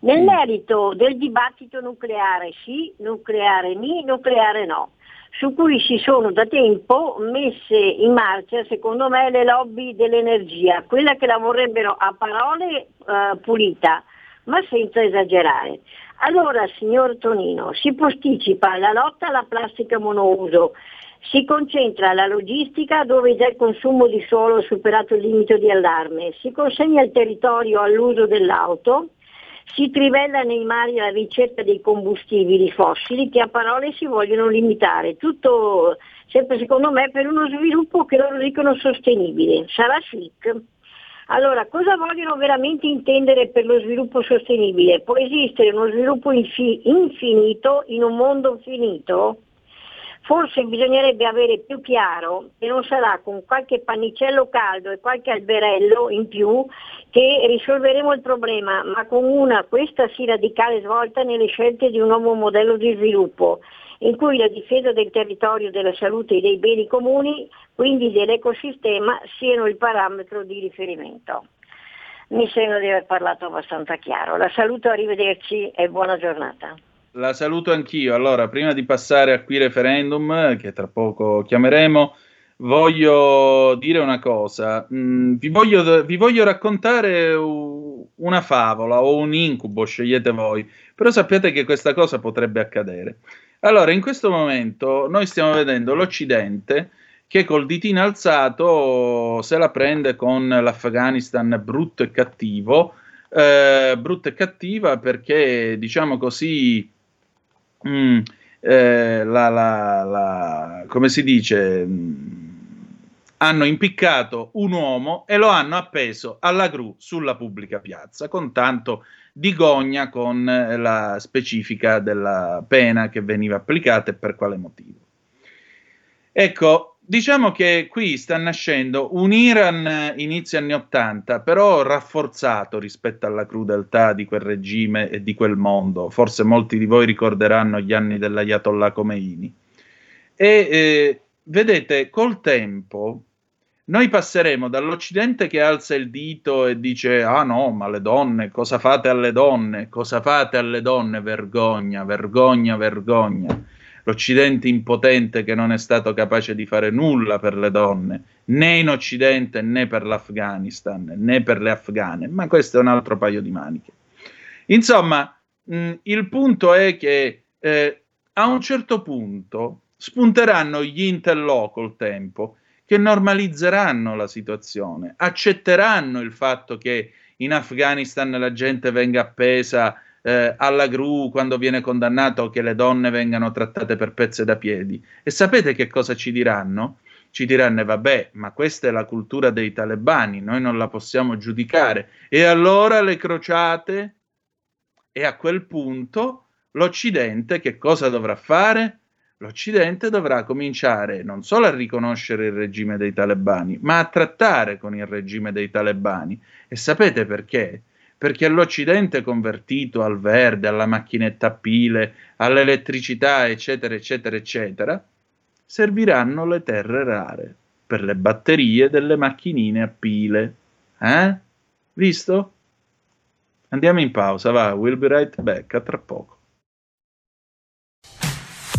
Nel merito del dibattito nucleare sì, nucleare ni, nucleare no, su cui si sono da tempo messe in marcia, secondo me, le lobby dell'energia, quella che la vorrebbero a parole eh, pulita, ma senza esagerare. Allora, signor Tonino, si posticipa la lotta alla plastica monouso, si concentra la logistica dove già il consumo di suolo ha superato il limite di allarme, si consegna il territorio all'uso dell'auto, si trivella nei mari la ricerca dei combustibili fossili che a parole si vogliono limitare, tutto sempre secondo me per uno sviluppo che loro dicono sostenibile, sarà chic. Allora, cosa vogliono veramente intendere per lo sviluppo sostenibile? Può esistere uno sviluppo infi- infinito in un mondo finito? Forse bisognerebbe avere più chiaro che non sarà con qualche pannicello caldo e qualche alberello in più che risolveremo il problema, ma con una, questa sì, radicale svolta nelle scelte di un nuovo modello di sviluppo, in cui la difesa del territorio, della salute e dei beni comuni, quindi dell'ecosistema, siano il parametro di riferimento. Mi sembra di aver parlato abbastanza chiaro. La saluto, arrivederci e buona giornata. La saluto anch'io. Allora, prima di passare a qui referendum, che tra poco chiameremo, voglio dire una cosa. Mm, vi, voglio, vi voglio raccontare una favola o un incubo, scegliete voi, però sappiate che questa cosa potrebbe accadere. Allora, in questo momento noi stiamo vedendo l'Occidente che col ditino alzato se la prende con l'Afghanistan brutto e cattivo, eh, brutta e cattiva perché, diciamo così, mm, eh, la, la- la- come si dice, mm, hanno impiccato un uomo e lo hanno appeso alla gru sulla pubblica piazza, con tanto di gogna con eh, la specifica della pena che veniva applicata e per quale motivo. Ecco, diciamo che qui sta nascendo un Iran inizio anni 80, però rafforzato rispetto alla crudeltà di quel regime e di quel mondo. Forse molti di voi ricorderanno gli anni dell'Ayatollah Khomeini. E eh, vedete, col tempo noi passeremo dall'Occidente che alza il dito e dice: Ah no, ma le donne, cosa fate alle donne? Cosa fate alle donne? Vergogna, vergogna, vergogna. L'Occidente impotente che non è stato capace di fare nulla per le donne, né in Occidente né per l'Afghanistan, né per le afghane, ma questo è un altro paio di maniche. Insomma, mh, il punto è che eh, a un certo punto spunteranno gli intello col tempo che normalizzeranno la situazione, accetteranno il fatto che in Afghanistan la gente venga appesa eh, alla gru quando viene condannato, che le donne vengano trattate per pezze da piedi. E sapete che cosa ci diranno? Ci diranno, eh, vabbè, ma questa è la cultura dei talebani, noi non la possiamo giudicare. E allora le crociate? E a quel punto l'Occidente che cosa dovrà fare? l'Occidente dovrà cominciare non solo a riconoscere il regime dei talebani, ma a trattare con il regime dei talebani. E sapete perché? Perché l'Occidente convertito al verde, alla macchinetta a pile, all'elettricità, eccetera, eccetera, eccetera, serviranno le terre rare per le batterie delle macchinine a pile. Eh? Visto? Andiamo in pausa, va, we'll be right back, a tra poco.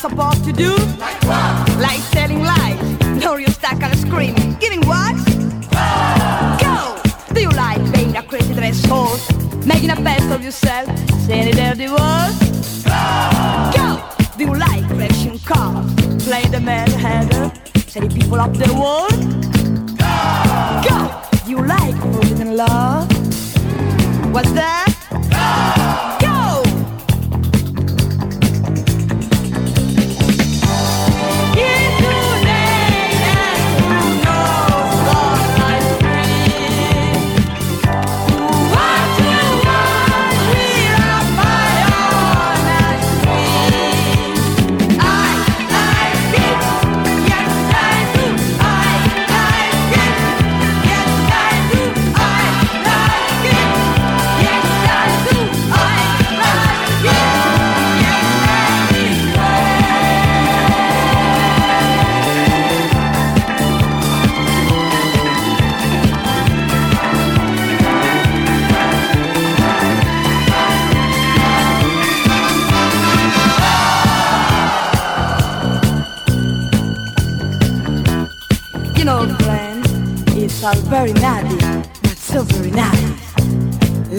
Supposed to do? Like what? Like telling lies, no real stuck on screen, giving what? Go! Do you like being a crazy dress horse? Making a best of yourself, saying it dirty words? Go! Do you like crashing cars, playing the mad hatter, setting people up the wall? Go! Do you like forbidden love? What's that?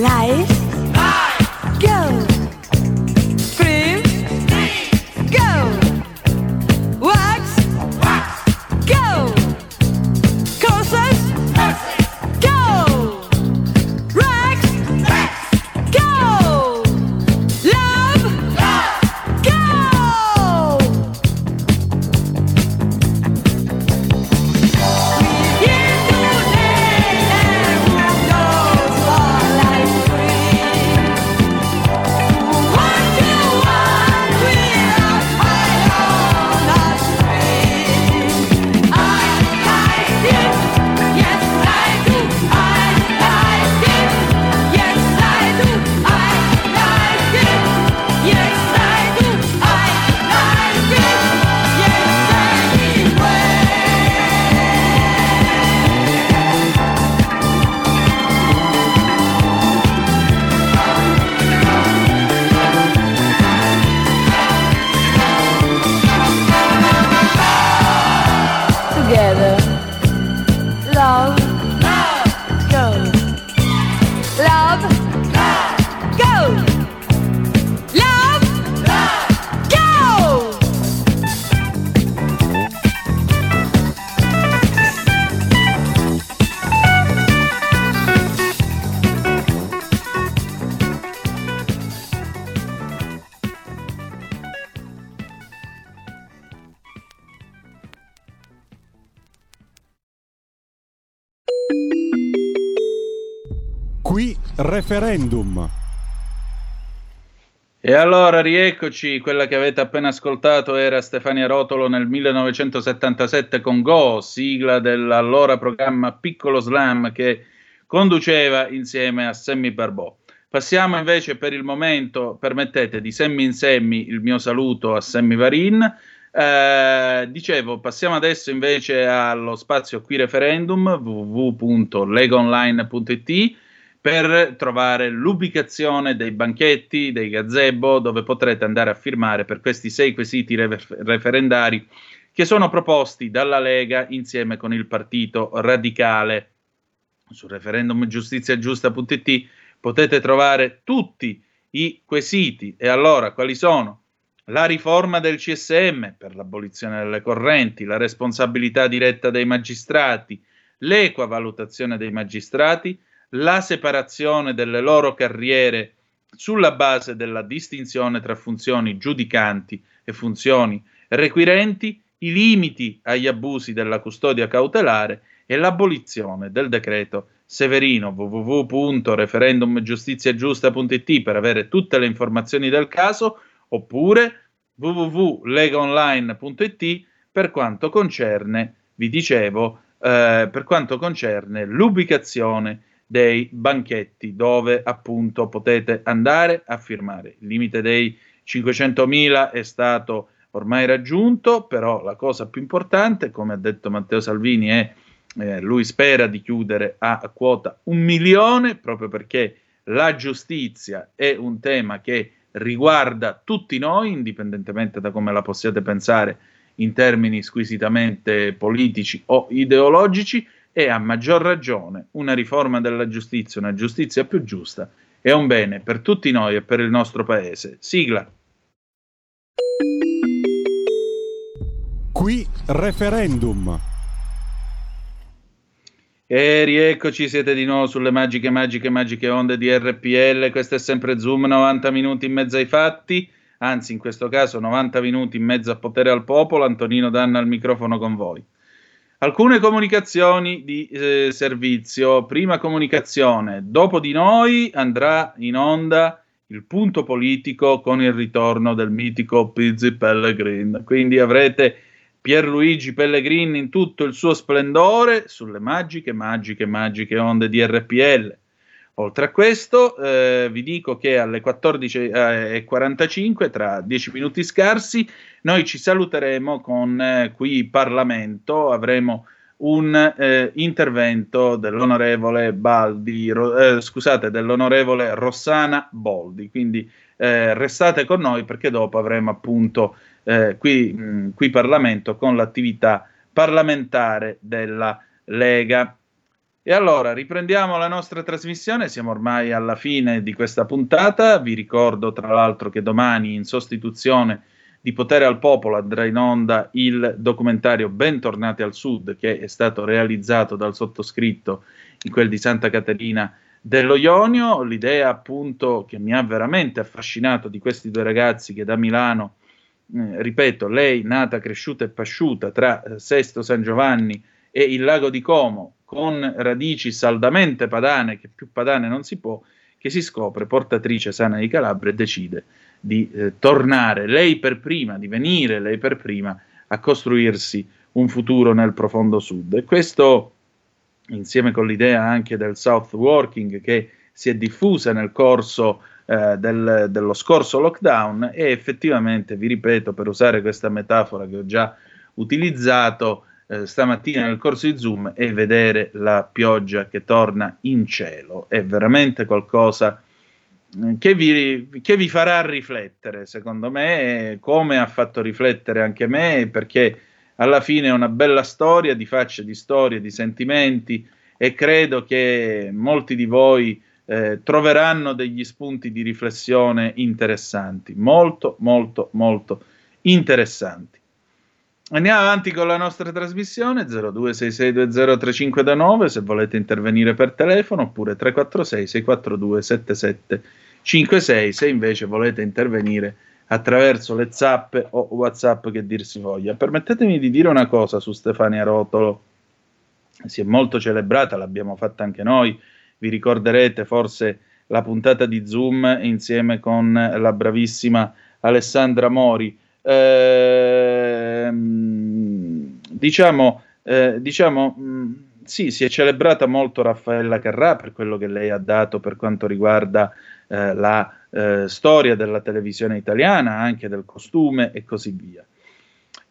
来。Referendum. E allora rieccoci, quella che avete appena ascoltato era Stefania Rotolo nel 1977 con Go, sigla dell'allora programma Piccolo Slam che conduceva insieme a Sammy Barbò. Passiamo invece per il momento, permettete, di semmi in semmi il mio saluto a Sammy Varin. Eh, dicevo, passiamo adesso invece allo spazio qui referendum www.legonline.it per trovare l'ubicazione dei banchetti, dei gazebo, dove potrete andare a firmare per questi sei quesiti refer- referendari che sono proposti dalla Lega insieme con il Partito Radicale. Su referendumgiustiziagiusta.it potete trovare tutti i quesiti. E allora, quali sono? La riforma del CSM per l'abolizione delle correnti, la responsabilità diretta dei magistrati, l'equa valutazione dei magistrati, la separazione delle loro carriere sulla base della distinzione tra funzioni giudicanti e funzioni requirenti, i limiti agli abusi della custodia cautelare e l'abolizione del decreto Severino www.referendumgiustiziagiusta.it per avere tutte le informazioni del caso oppure www.legaonline.it per quanto concerne, vi dicevo, eh, per quanto concerne l'ubicazione dei banchetti dove appunto potete andare a firmare. Il limite dei 500.000 è stato ormai raggiunto, però la cosa più importante, come ha detto Matteo Salvini, è eh, lui spera di chiudere a quota un milione proprio perché la giustizia è un tema che riguarda tutti noi, indipendentemente da come la possiate pensare in termini squisitamente politici o ideologici, e a maggior ragione una riforma della giustizia, una giustizia più giusta, è un bene per tutti noi e per il nostro paese. Sigla. Qui referendum. E rieccoci, siete di nuovo sulle magiche, magiche, magiche onde di RPL. Questo è sempre Zoom, 90 minuti in mezzo ai fatti, anzi in questo caso 90 minuti in mezzo a potere al popolo. Antonino Danna al microfono con voi. Alcune comunicazioni di eh, servizio. Prima comunicazione. Dopo di noi andrà in onda il punto politico con il ritorno del mitico Pizzi Pellegrin. Quindi avrete Pierluigi Pellegrin in tutto il suo splendore sulle magiche, magiche, magiche onde di RPL. Oltre a questo, eh, vi dico che alle 14.45, tra 10 minuti scarsi, noi ci saluteremo con eh, qui Parlamento, avremo un eh, intervento dell'onorevole Baldi, ro, eh, scusate, dell'onorevole Rossana Boldi. Quindi eh, restate con noi perché dopo avremo appunto eh, qui, mh, qui Parlamento con l'attività parlamentare della Lega. E allora riprendiamo la nostra trasmissione, siamo ormai alla fine di questa puntata, vi ricordo tra l'altro che domani in sostituzione di Potere al Popolo andrà in onda il documentario Bentornati al Sud che è stato realizzato dal sottoscritto in quel di Santa Caterina dello Ionio, l'idea appunto che mi ha veramente affascinato di questi due ragazzi che da Milano, eh, ripeto, lei nata, cresciuta e pasciuta tra eh, Sesto San Giovanni e il lago di Como, con radici saldamente padane, che più padane non si può, che si scopre portatrice sana di Calabria e decide di eh, tornare lei per prima, di venire lei per prima a costruirsi un futuro nel profondo sud. E questo, insieme con l'idea anche del South Working che si è diffusa nel corso eh, del, dello scorso lockdown, e effettivamente, vi ripeto, per usare questa metafora che ho già utilizzato, eh, stamattina nel corso di Zoom e vedere la pioggia che torna in cielo. È veramente qualcosa eh, che vi, che vi farà riflettere, secondo me, come ha fatto riflettere anche me, perché alla fine è una bella storia di facce, di storie, di sentimenti e credo che molti di voi eh, troveranno degli spunti di riflessione interessanti, molto, molto, molto interessanti. Andiamo avanti con la nostra trasmissione 0266203529 se volete intervenire per telefono oppure 346 642 7756 se invece volete intervenire attraverso le zappe o whatsapp che dir si voglia. Permettetemi di dire una cosa su Stefania Rotolo, si è molto celebrata, l'abbiamo fatta anche noi vi ricorderete forse la puntata di Zoom insieme con la bravissima Alessandra Mori. Eh, diciamo, eh, diciamo mh, sì, si è celebrata molto Raffaella Carrà per quello che lei ha dato per quanto riguarda eh, la eh, storia della televisione italiana, anche del costume e così via.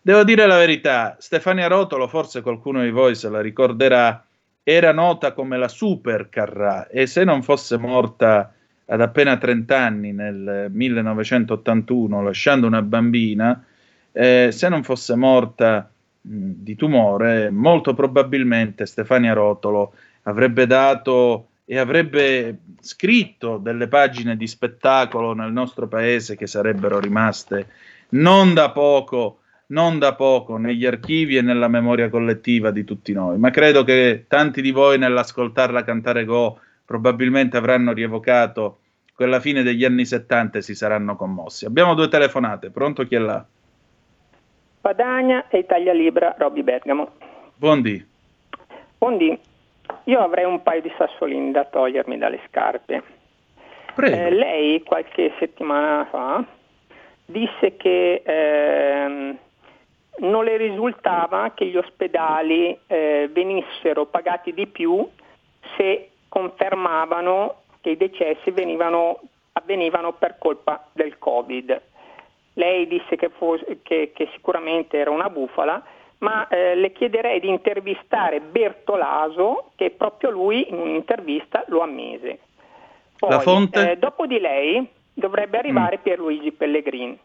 Devo dire la verità, Stefania Rotolo, forse qualcuno di voi se la ricorderà, era nota come la super Carrà e se non fosse morta ad appena 30 anni nel 1981 lasciando una bambina, eh, se non fosse morta mh, di tumore, molto probabilmente Stefania Rotolo avrebbe dato e avrebbe scritto delle pagine di spettacolo nel nostro paese che sarebbero rimaste non da poco non da poco negli archivi e nella memoria collettiva di tutti noi, ma credo che tanti di voi nell'ascoltarla cantare Go probabilmente avranno rievocato quella fine degli anni 70 e si saranno commossi. Abbiamo due telefonate, pronto chi è là? Padagna e Italia Libra, Robby Bergamo. Buondì. Buondì, io avrei un paio di sassolini da togliermi dalle scarpe. Eh, lei qualche settimana fa disse che ehm, non le risultava che gli ospedali eh, venissero pagati di più se confermavano che i decessi venivano, avvenivano per colpa del Covid. Lei disse che, fosse, che, che sicuramente era una bufala, ma eh, le chiederei di intervistare Bertolaso, che proprio lui in un'intervista lo ammise. Poi, La fonte? Eh, dopo di lei dovrebbe arrivare mm. Pierluigi Pellegrini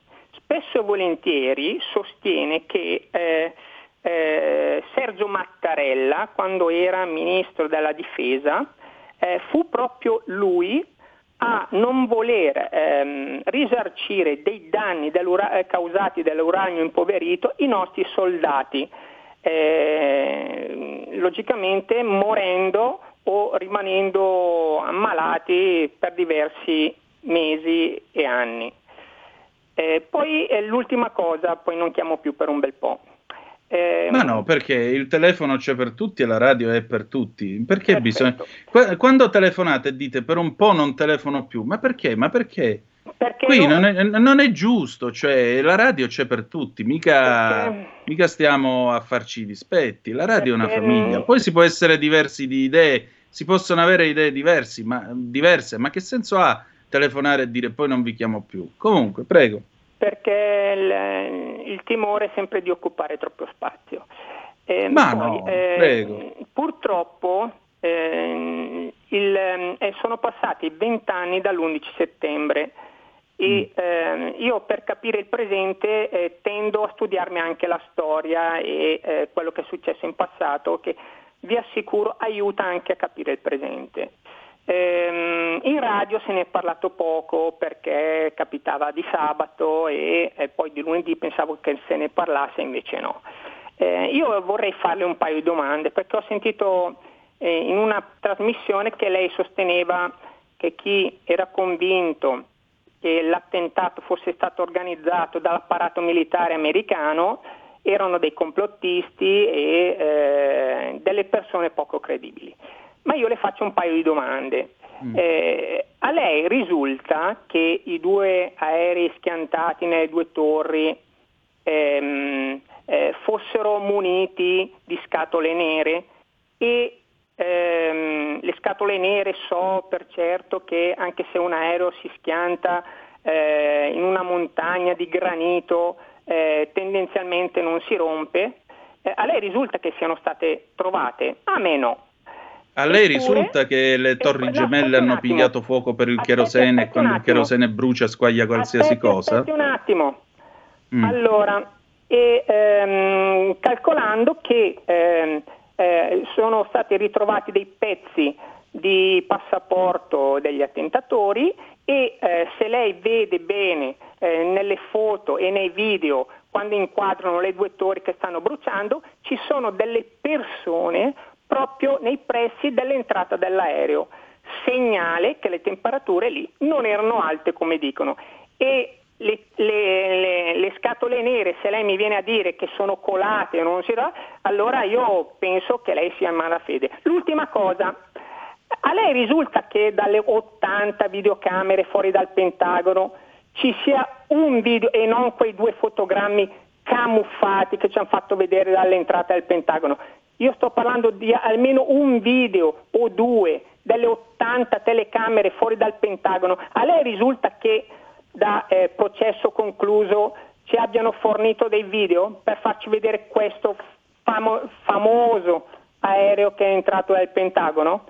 spesso e volentieri sostiene che eh, eh, Sergio Mattarella, quando era ministro della difesa, eh, fu proprio lui a non voler ehm, risarcire dei danni eh, causati dall'uranio impoverito i nostri soldati, eh, logicamente morendo o rimanendo ammalati per diversi mesi e anni. Eh, poi eh, l'ultima cosa, poi non chiamo più per un bel po'. Eh, Ma no, perché il telefono c'è per tutti e la radio è per tutti. Perché bisogna... Qu- quando telefonate e dite per un po' non telefono più, ma perché? Ma perché? Perché Qui non... Non, è, non è giusto, cioè la radio c'è per tutti, mica, Perché... mica stiamo a farci dispetti, la radio Perché... è una famiglia, poi si può essere diversi di idee, si possono avere idee diversi, ma, diverse, ma che senso ha telefonare e dire poi non vi chiamo più. Comunque, prego. Perché il, il timore è sempre di occupare troppo spazio. Eh, Ma poi, no, eh, prego. Purtroppo eh, il, eh, sono passati vent'anni dall'11 settembre e Mm. eh, io per capire il presente eh, tendo a studiarmi anche la storia e eh, quello che è successo in passato che vi assicuro aiuta anche a capire il presente. Ehm, in radio se ne è parlato poco perché capitava di sabato e, poi di lunedì pensavo che se ne parlasse, invece no. Eh, io vorrei farle un paio di domande perché ho sentito eh, in una trasmissione che lei sosteneva che chi era convinto che l'attentato fosse stato organizzato dall'apparato militare americano erano dei complottisti e eh, delle persone poco credibili. Ma io le faccio un paio di domande. Mm. Eh, a lei risulta che i due aerei schiantati nelle due torri ehm, eh, fossero muniti di scatole nere e ehm, le scatole nere so per certo che anche se un aereo si schianta eh, in una montagna di granito eh, tendenzialmente non si rompe. Eh, a lei risulta che siano state trovate? A me no. A lei risulta che le torri gemelle hanno pigliato fuoco per il cherosene e quando il cherosene brucia squaglia qualsiasi Aspetti, cosa? aspetti un attimo. Mm. Allora, e, ehm, calcolando che ehm, eh, sono stati ritrovati dei pezzi di passaporto degli attentatori e eh, se lei vede bene eh, nelle foto e nei video quando inquadrano le due torri che stanno bruciando, ci sono delle persone proprio nei pressi dell'entrata dell'aereo, segnale che le temperature lì non erano alte come dicono. E le, le- le- le scatole nere, se lei mi viene a dire che sono colate o non si dà, allora io penso che lei sia in malafede. L'ultima cosa, A lei risulta che dalle 80 videocamere fuori dal Pentagono ci sia un video e non quei due fotogrammi camuffati che ci hanno fatto vedere dall'entrata del Pentagono. Io sto parlando di almeno un video o due delle 80 telecamere fuori dal Pentagono. A lei risulta che da eh, processo concluso ci abbiano fornito dei video per farci vedere questo famo- famoso aereo che è entrato dal Pentagono?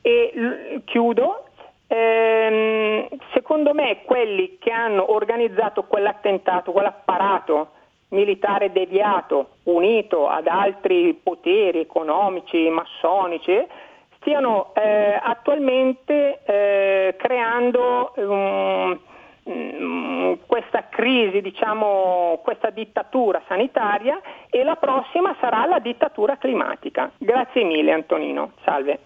E l- chiudo. Ehm, secondo me quelli che hanno organizzato quell'attentato, quell'apparato militare deviato, unito ad altri poteri economici, massonici, stiano eh, attualmente eh, creando um, um, questa crisi, diciamo, questa dittatura sanitaria e la prossima sarà la dittatura climatica. Grazie mille Antonino, salve.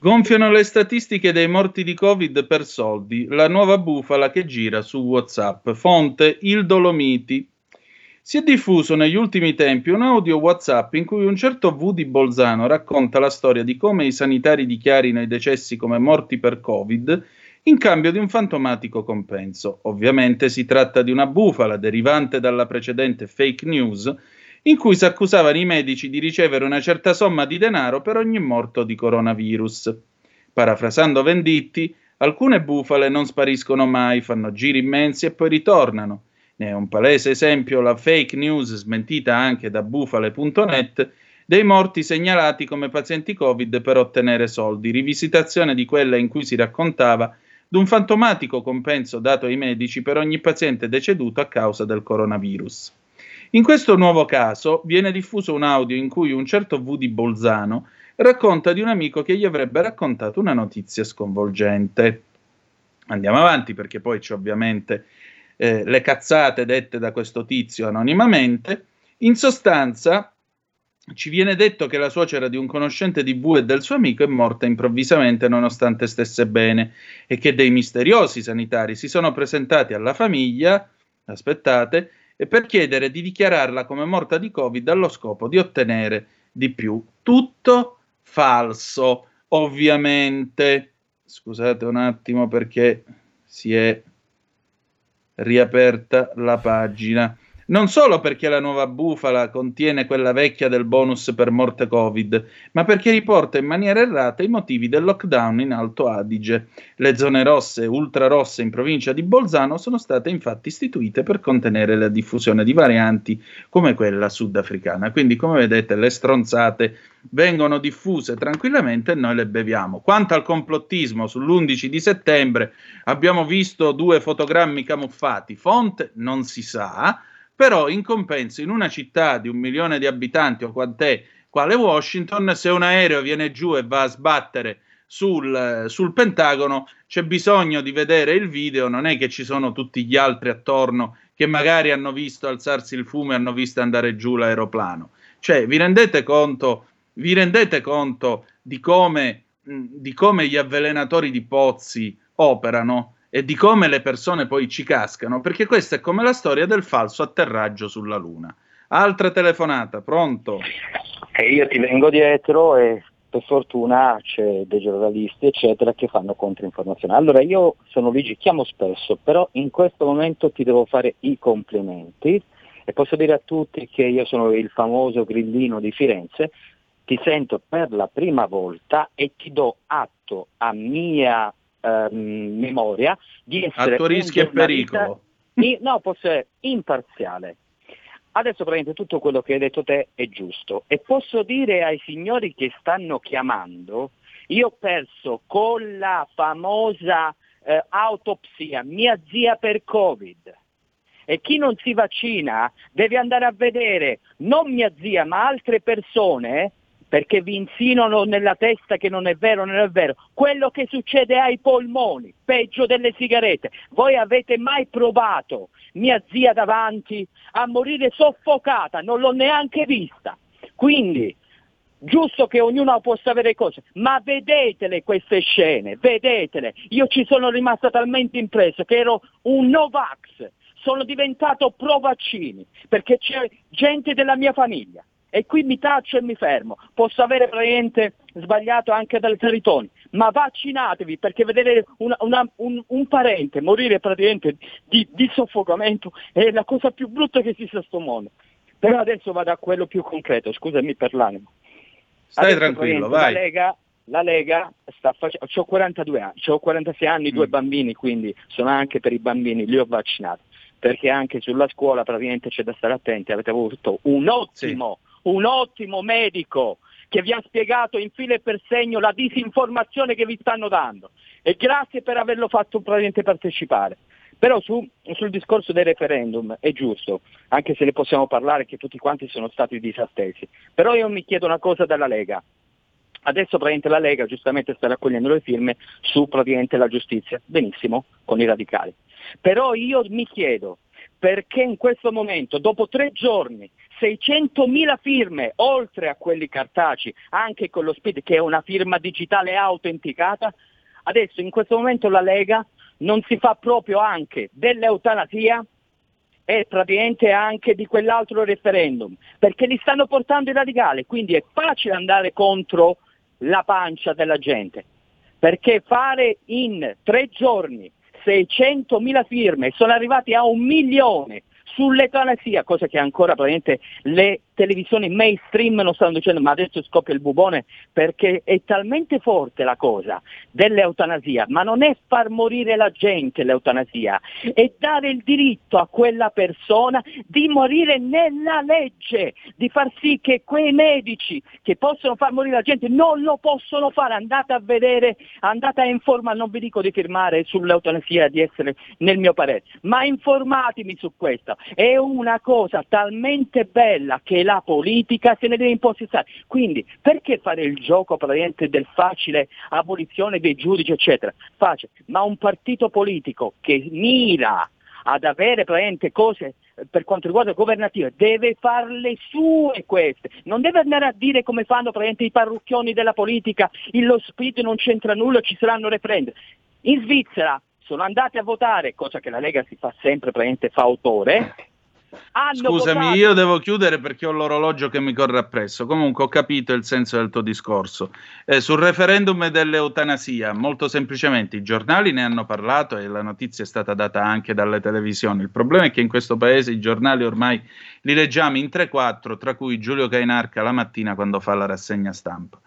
Gonfiano le statistiche dei morti di Covid per soldi, la nuova bufala che gira su WhatsApp. Fonte Il Dolomiti. Si è diffuso negli ultimi tempi un audio WhatsApp in cui un certo V di Bolzano racconta la storia di come i sanitari dichiarino i decessi come morti per Covid in cambio di un fantomatico compenso. Ovviamente si tratta di una bufala derivante dalla precedente fake news in cui si accusavano i medici di ricevere una certa somma di denaro per ogni morto di coronavirus. Parafrasando Venditti, alcune bufale non spariscono mai, fanno giri immensi e poi ritornano. Ne è un palese esempio la fake news smentita anche da bufale.net dei morti segnalati come pazienti Covid per ottenere soldi, rivisitazione di quella in cui si raccontava d'un fantomatico compenso dato ai medici per ogni paziente deceduto a causa del coronavirus. In questo nuovo caso viene diffuso un audio in cui un certo V di Bolzano racconta di un amico che gli avrebbe raccontato una notizia sconvolgente. Andiamo avanti perché poi c'è ovviamente eh, le cazzate dette da questo tizio anonimamente. In sostanza, ci viene detto che la suocera di un conoscente di V e del suo amico è morta improvvisamente nonostante stesse bene e che dei misteriosi sanitari si sono presentati alla famiglia, aspettate, e per chiedere di dichiararla come morta di Covid allo scopo di ottenere di più. Tutto falso, ovviamente. Scusate un attimo perché si è riaperta la pagina non solo perché la nuova bufala contiene quella vecchia del bonus per morte Covid, ma perché riporta in maniera errata i motivi del lockdown in Alto Adige. Le zone rosse e ultrarosse in provincia di Bolzano sono state infatti istituite per contenere la diffusione di varianti come quella sudafricana. Quindi, come vedete, le stronzate vengono diffuse tranquillamente e noi le beviamo. Quanto al complottismo, sull'11 di settembre abbiamo visto due fotogrammi camuffati. Fonte non si sa però in compenso in una città di un milione di abitanti o quant'è, quale Washington, se un aereo viene giù e va a sbattere sul, sul, Pentagono, c'è bisogno di vedere il video, non è che ci sono tutti gli altri attorno che magari hanno visto alzarsi il fumo e hanno visto andare giù l'aeroplano. Cioè, vi rendete conto, vi rendete conto di come, di come gli avvelenatori di pozzi operano? E di come le persone poi ci cascano, perché questa è come la storia del falso atterraggio sulla Luna. Altra telefonata, pronto? E io ti vengo dietro e per fortuna c'è dei giornalisti eccetera che fanno controinformazione. Allora io sono Luigi, chiamo spesso, però in questo momento ti devo fare i complimenti e posso dire a tutti che io sono il famoso grillino di Firenze, ti sento per la prima volta e ti do atto a mia ehm, memoria di essere... A tuo rischio e pericolo. no, posso essere imparziale. Adesso praticamente tutto quello che hai detto te è giusto e posso dire ai signori che stanno chiamando, io ho perso con la famosa eh, autopsia mia zia per Covid e chi non si vaccina deve andare a vedere non mia zia ma altre persone perché vi insinuano nella testa che non è vero, non è vero. Quello che succede ai polmoni, peggio delle sigarette. Voi avete mai provato mia zia davanti a morire soffocata? Non l'ho neanche vista. Quindi, giusto che ognuno possa avere cose, ma vedetele queste scene, vedetele. Io ci sono rimasta talmente impresso che ero un Novax, sono diventato pro vaccini, perché c'è gente della mia famiglia E qui mi taccio e mi fermo. Posso avere praticamente sbagliato anche dalle teritoni, ma vaccinatevi perché vedere una, una, un, un, parente morire praticamente di, di, soffocamento è la cosa più brutta che esiste a sto mondo. Però adesso vado a quello più concreto, scusami per l'animo. Stai adesso, tranquillo, vai. La Lega, la Lega sta facendo, ho 42 anni, ho 46 anni, mm. due bambini, quindi sono anche per i bambini, li ho vaccinati, perché anche sulla scuola praticamente c'è da stare attenti, avete avuto un ottimo, sì. Un ottimo medico che vi ha spiegato in filo e per segno la disinformazione che vi stanno dando e grazie per averlo fatto praticamente partecipare. Però su, sul discorso del referendum è giusto, anche se ne possiamo parlare che tutti quanti sono stati disattesi. Però io mi chiedo una cosa dalla Lega. Adesso praticamente la Lega giustamente sta raccogliendo le firme su praticamente la giustizia. Benissimo, con i radicali. Però io mi chiedo perché in questo momento, dopo tre giorni, 600.000 firme, oltre a quelli cartacei, anche con lo SPID, che è una firma digitale autenticata, adesso in questo momento la Lega non si fa proprio anche dell'eutanasia e praticamente anche di quell'altro referendum, perché li stanno portando i radicali, quindi è facile andare contro la pancia della gente, perché fare in tre giorni 600.000 firme, sono arrivati a un milione sull'eutanasia, cosa che ancora praticamente le televisioni mainstream non stanno dicendo ma adesso scoppia il bubone perché è talmente forte la cosa dell'eutanasia, ma non è far morire la gente l'eutanasia, è dare il diritto a quella persona di morire nella legge, di far sì che quei medici che possono far morire la gente non lo possono fare, andate a vedere, andate a informare, non vi dico di firmare sull'eutanasia, di essere nel mio parere, ma informatemi su questo, è una cosa talmente bella che la politica se ne deve impossessare. Quindi perché fare il gioco praticamente del facile abolizione dei giudici, eccetera? Facile, ma un partito politico che mira ad avere praticamente cose eh, per quanto riguarda il governativo, deve fare le sue queste, non deve andare a dire come fanno praticamente i parrucchioni della politica, lo spirito non c'entra nulla, ci saranno referendum. In Svizzera sono andati a votare, cosa che la Lega si fa sempre, praticamente fa autore, Scusami, votato... io devo chiudere perché ho l'orologio che mi corre appresso. Comunque ho capito il senso del tuo discorso. Eh, sul referendum dell'eutanasia, molto semplicemente i giornali ne hanno parlato e la notizia è stata data anche dalle televisioni. Il problema è che in questo paese i giornali ormai li leggiamo in 3-4, tra cui Giulio Cainarca la mattina quando fa la rassegna stampa.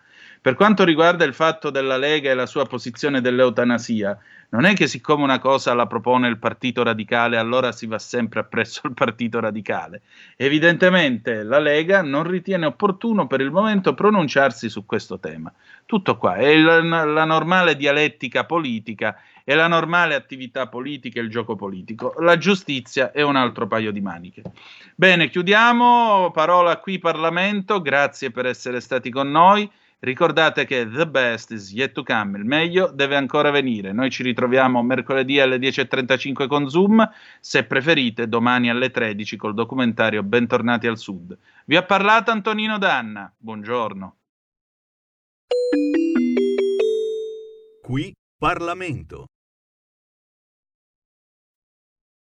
Per quanto riguarda il fatto della Lega e la sua posizione dell'eutanasia, non è che siccome una cosa la propone il Partito Radicale, allora si va sempre appresso al Partito Radicale. Evidentemente la Lega non ritiene opportuno per il momento pronunciarsi su questo tema. Tutto qua, è la, la normale dialettica politica, è la normale attività politica e il gioco politico. La giustizia è un altro paio di maniche. Bene, chiudiamo, parola qui Parlamento, grazie per essere stati con noi. Ricordate che the best is yet to come, il meglio deve ancora venire. Noi ci ritroviamo mercoledì alle 10.35 con Zoom, se preferite domani alle 13 col documentario Bentornati al Sud. Vi ha parlato Antonino Danna, buongiorno. Qui Parlamento.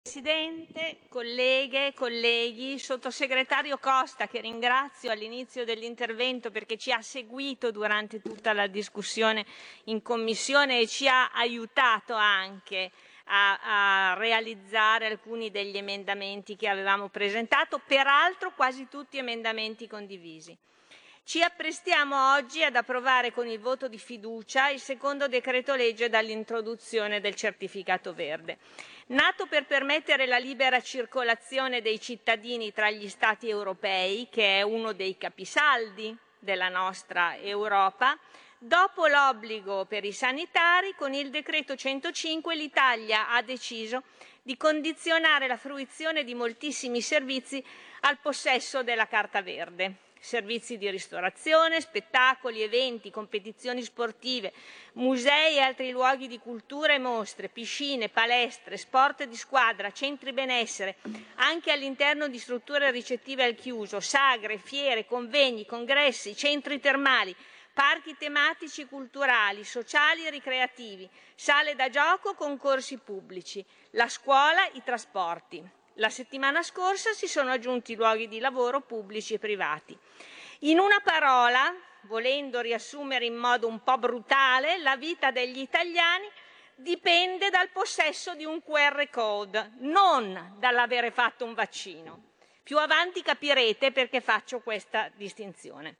Presidente, colleghe, colleghi, sottosegretario Costa, che ringrazio all'inizio dell'intervento perché ci ha seguito durante tutta la discussione in Commissione e ci ha aiutato anche a, a realizzare alcuni degli emendamenti che avevamo presentato, peraltro quasi tutti emendamenti condivisi. Ci apprestiamo oggi ad approvare con il voto di fiducia il secondo decreto legge dall'introduzione del certificato verde. Nato per permettere la libera circolazione dei cittadini tra gli Stati europei, che è uno dei capisaldi della nostra Europa, dopo l'obbligo per i sanitari, con il decreto 105 l'Italia ha deciso di condizionare la fruizione di moltissimi servizi al possesso della carta verde servizi di ristorazione, spettacoli, eventi, competizioni sportive, musei e altri luoghi di cultura e mostre, piscine, palestre, sport di squadra, centri benessere, anche all'interno di strutture ricettive al chiuso, sagre, fiere, convegni, congressi, centri termali, parchi tematici culturali, sociali e ricreativi, sale da gioco, concorsi pubblici, la scuola, i trasporti. La settimana scorsa si sono aggiunti luoghi di lavoro pubblici e privati. In una parola, volendo riassumere in modo un po' brutale, la vita degli italiani dipende dal possesso di un QR code, non dall'avere fatto un vaccino. Più avanti capirete perché faccio questa distinzione.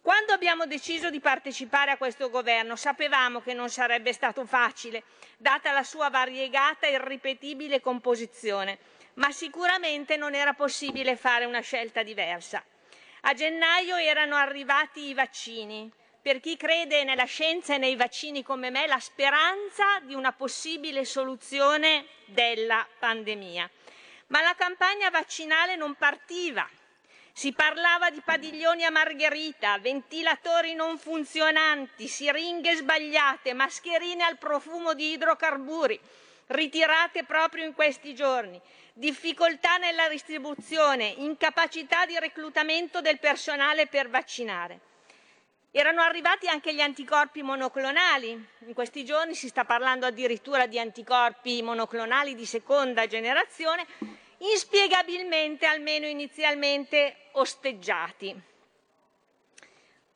Quando abbiamo deciso di partecipare a questo governo sapevamo che non sarebbe stato facile, data la sua variegata e irripetibile composizione, ma sicuramente non era possibile fare una scelta diversa. A gennaio erano arrivati i vaccini. Per chi crede nella scienza e nei vaccini come me, la speranza di una possibile soluzione della pandemia. Ma la campagna vaccinale non partiva. Si parlava di padiglioni a margherita, ventilatori non funzionanti, siringhe sbagliate, mascherine al profumo di idrocarburi, ritirate proprio in questi giorni, difficoltà nella distribuzione, incapacità di reclutamento del personale per vaccinare. Erano arrivati anche gli anticorpi monoclonali. In questi giorni si sta parlando addirittura di anticorpi monoclonali di seconda generazione, inspiegabilmente, almeno inizialmente, osteggiati.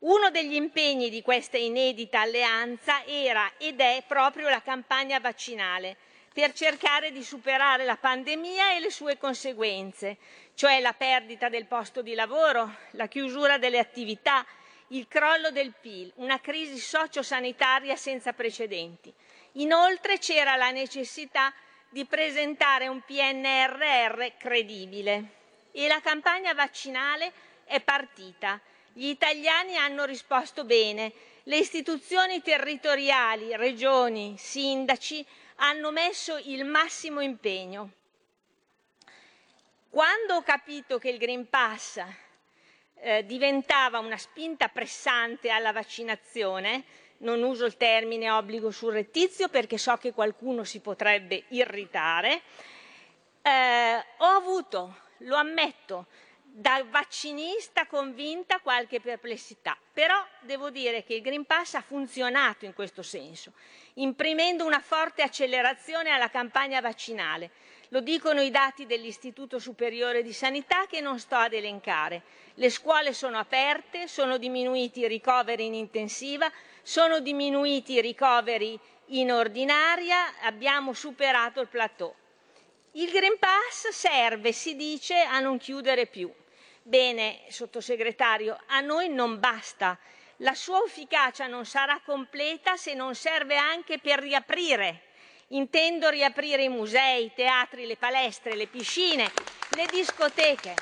Uno degli impegni di questa inedita alleanza era ed è proprio la campagna vaccinale per cercare di superare la pandemia e le sue conseguenze, cioè la perdita del posto di lavoro, la chiusura delle attività, il crollo del PIL, una crisi sociosanitaria senza precedenti. Inoltre c'era la necessità di presentare un PNRR credibile e la campagna vaccinale è partita. Gli italiani hanno risposto bene, le istituzioni territoriali, regioni, sindaci hanno messo il massimo impegno. Quando ho capito che il Green Pass eh, diventava una spinta pressante alla vaccinazione, non uso il termine obbligo surrettizio perché so che qualcuno si potrebbe irritare, eh, ho avuto, lo ammetto, da vaccinista convinta qualche perplessità, però devo dire che il Green Pass ha funzionato in questo senso, imprimendo una forte accelerazione alla campagna vaccinale. Lo dicono i dati dell'Istituto Superiore di Sanità che non sto ad elencare. Le scuole sono aperte, sono diminuiti i ricoveri in intensiva, sono diminuiti i ricoveri in ordinaria, abbiamo superato il plateau. Il Green Pass serve, si dice, a non chiudere più. Bene, sottosegretario, a noi non basta. La sua efficacia non sarà completa se non serve anche per riaprire. Intendo riaprire i musei, i teatri, le palestre, le piscine, le discoteche.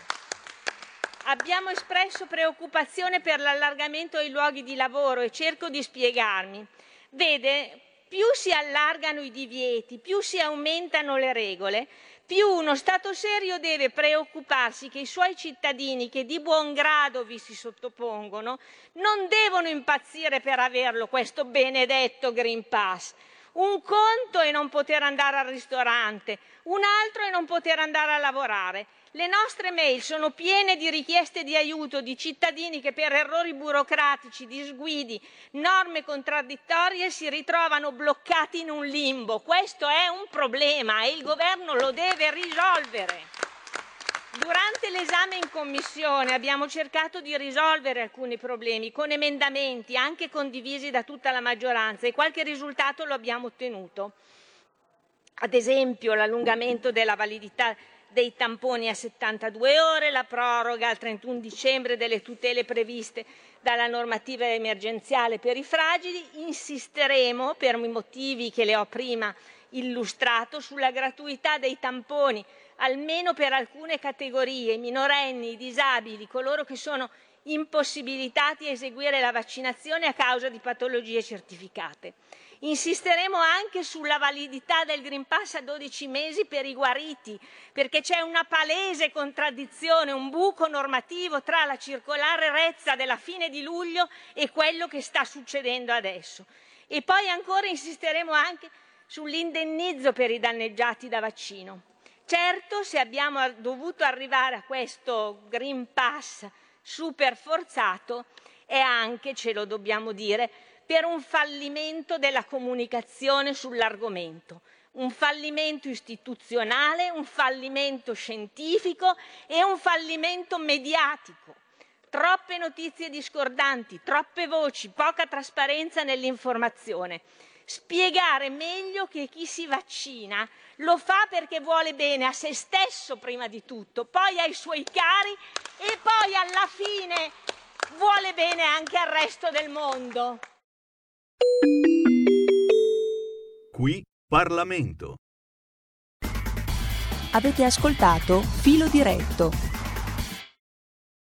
Abbiamo espresso preoccupazione per l'allargamento ai luoghi di lavoro e cerco di spiegarmi. Vede, più si allargano i divieti, più si aumentano le regole, più uno Stato serio deve preoccuparsi che i suoi cittadini che di buon grado vi si sottopongono non devono impazzire per averlo questo benedetto Green Pass. Un conto è non poter andare al ristorante, un altro è non poter andare a lavorare. Le nostre mail sono piene di richieste di aiuto di cittadini che per errori burocratici, disguidi, norme contraddittorie si ritrovano bloccati in un limbo. Questo è un problema e il governo lo deve risolvere. Durante l'esame in commissione abbiamo cercato di risolvere alcuni problemi con emendamenti anche condivisi da tutta la maggioranza e qualche risultato lo abbiamo ottenuto. Ad esempio l'allungamento della validità dei tamponi a 72 ore, la proroga al 31 dicembre delle tutele previste dalla normativa emergenziale per i fragili, insisteremo per i motivi che le ho prima illustrato sulla gratuità dei tamponi, almeno per alcune categorie, minorenni, disabili, coloro che sono impossibilitati a eseguire la vaccinazione a causa di patologie certificate. Insisteremo anche sulla validità del Green Pass a 12 mesi per i guariti, perché c'è una palese contraddizione, un buco normativo tra la circolare Rezza della fine di luglio e quello che sta succedendo adesso. E poi ancora insisteremo anche sull'indennizzo per i danneggiati da vaccino. Certo, se abbiamo dovuto arrivare a questo Green Pass super forzato, è anche, ce lo dobbiamo dire, per un fallimento della comunicazione sull'argomento. un fallimento istituzionale, un fallimento scientifico e un fallimento mediatico. Troppe notizie discordanti, troppe voci, poca trasparenza nell'informazione. Spiegare meglio che chi si vaccina lo fa perché vuole bene a se stesso prima di tutto, poi ai suoi cari e poi alla fine vuole bene anche al resto del mondo. Qui Parlamento. Avete ascoltato Filo diretto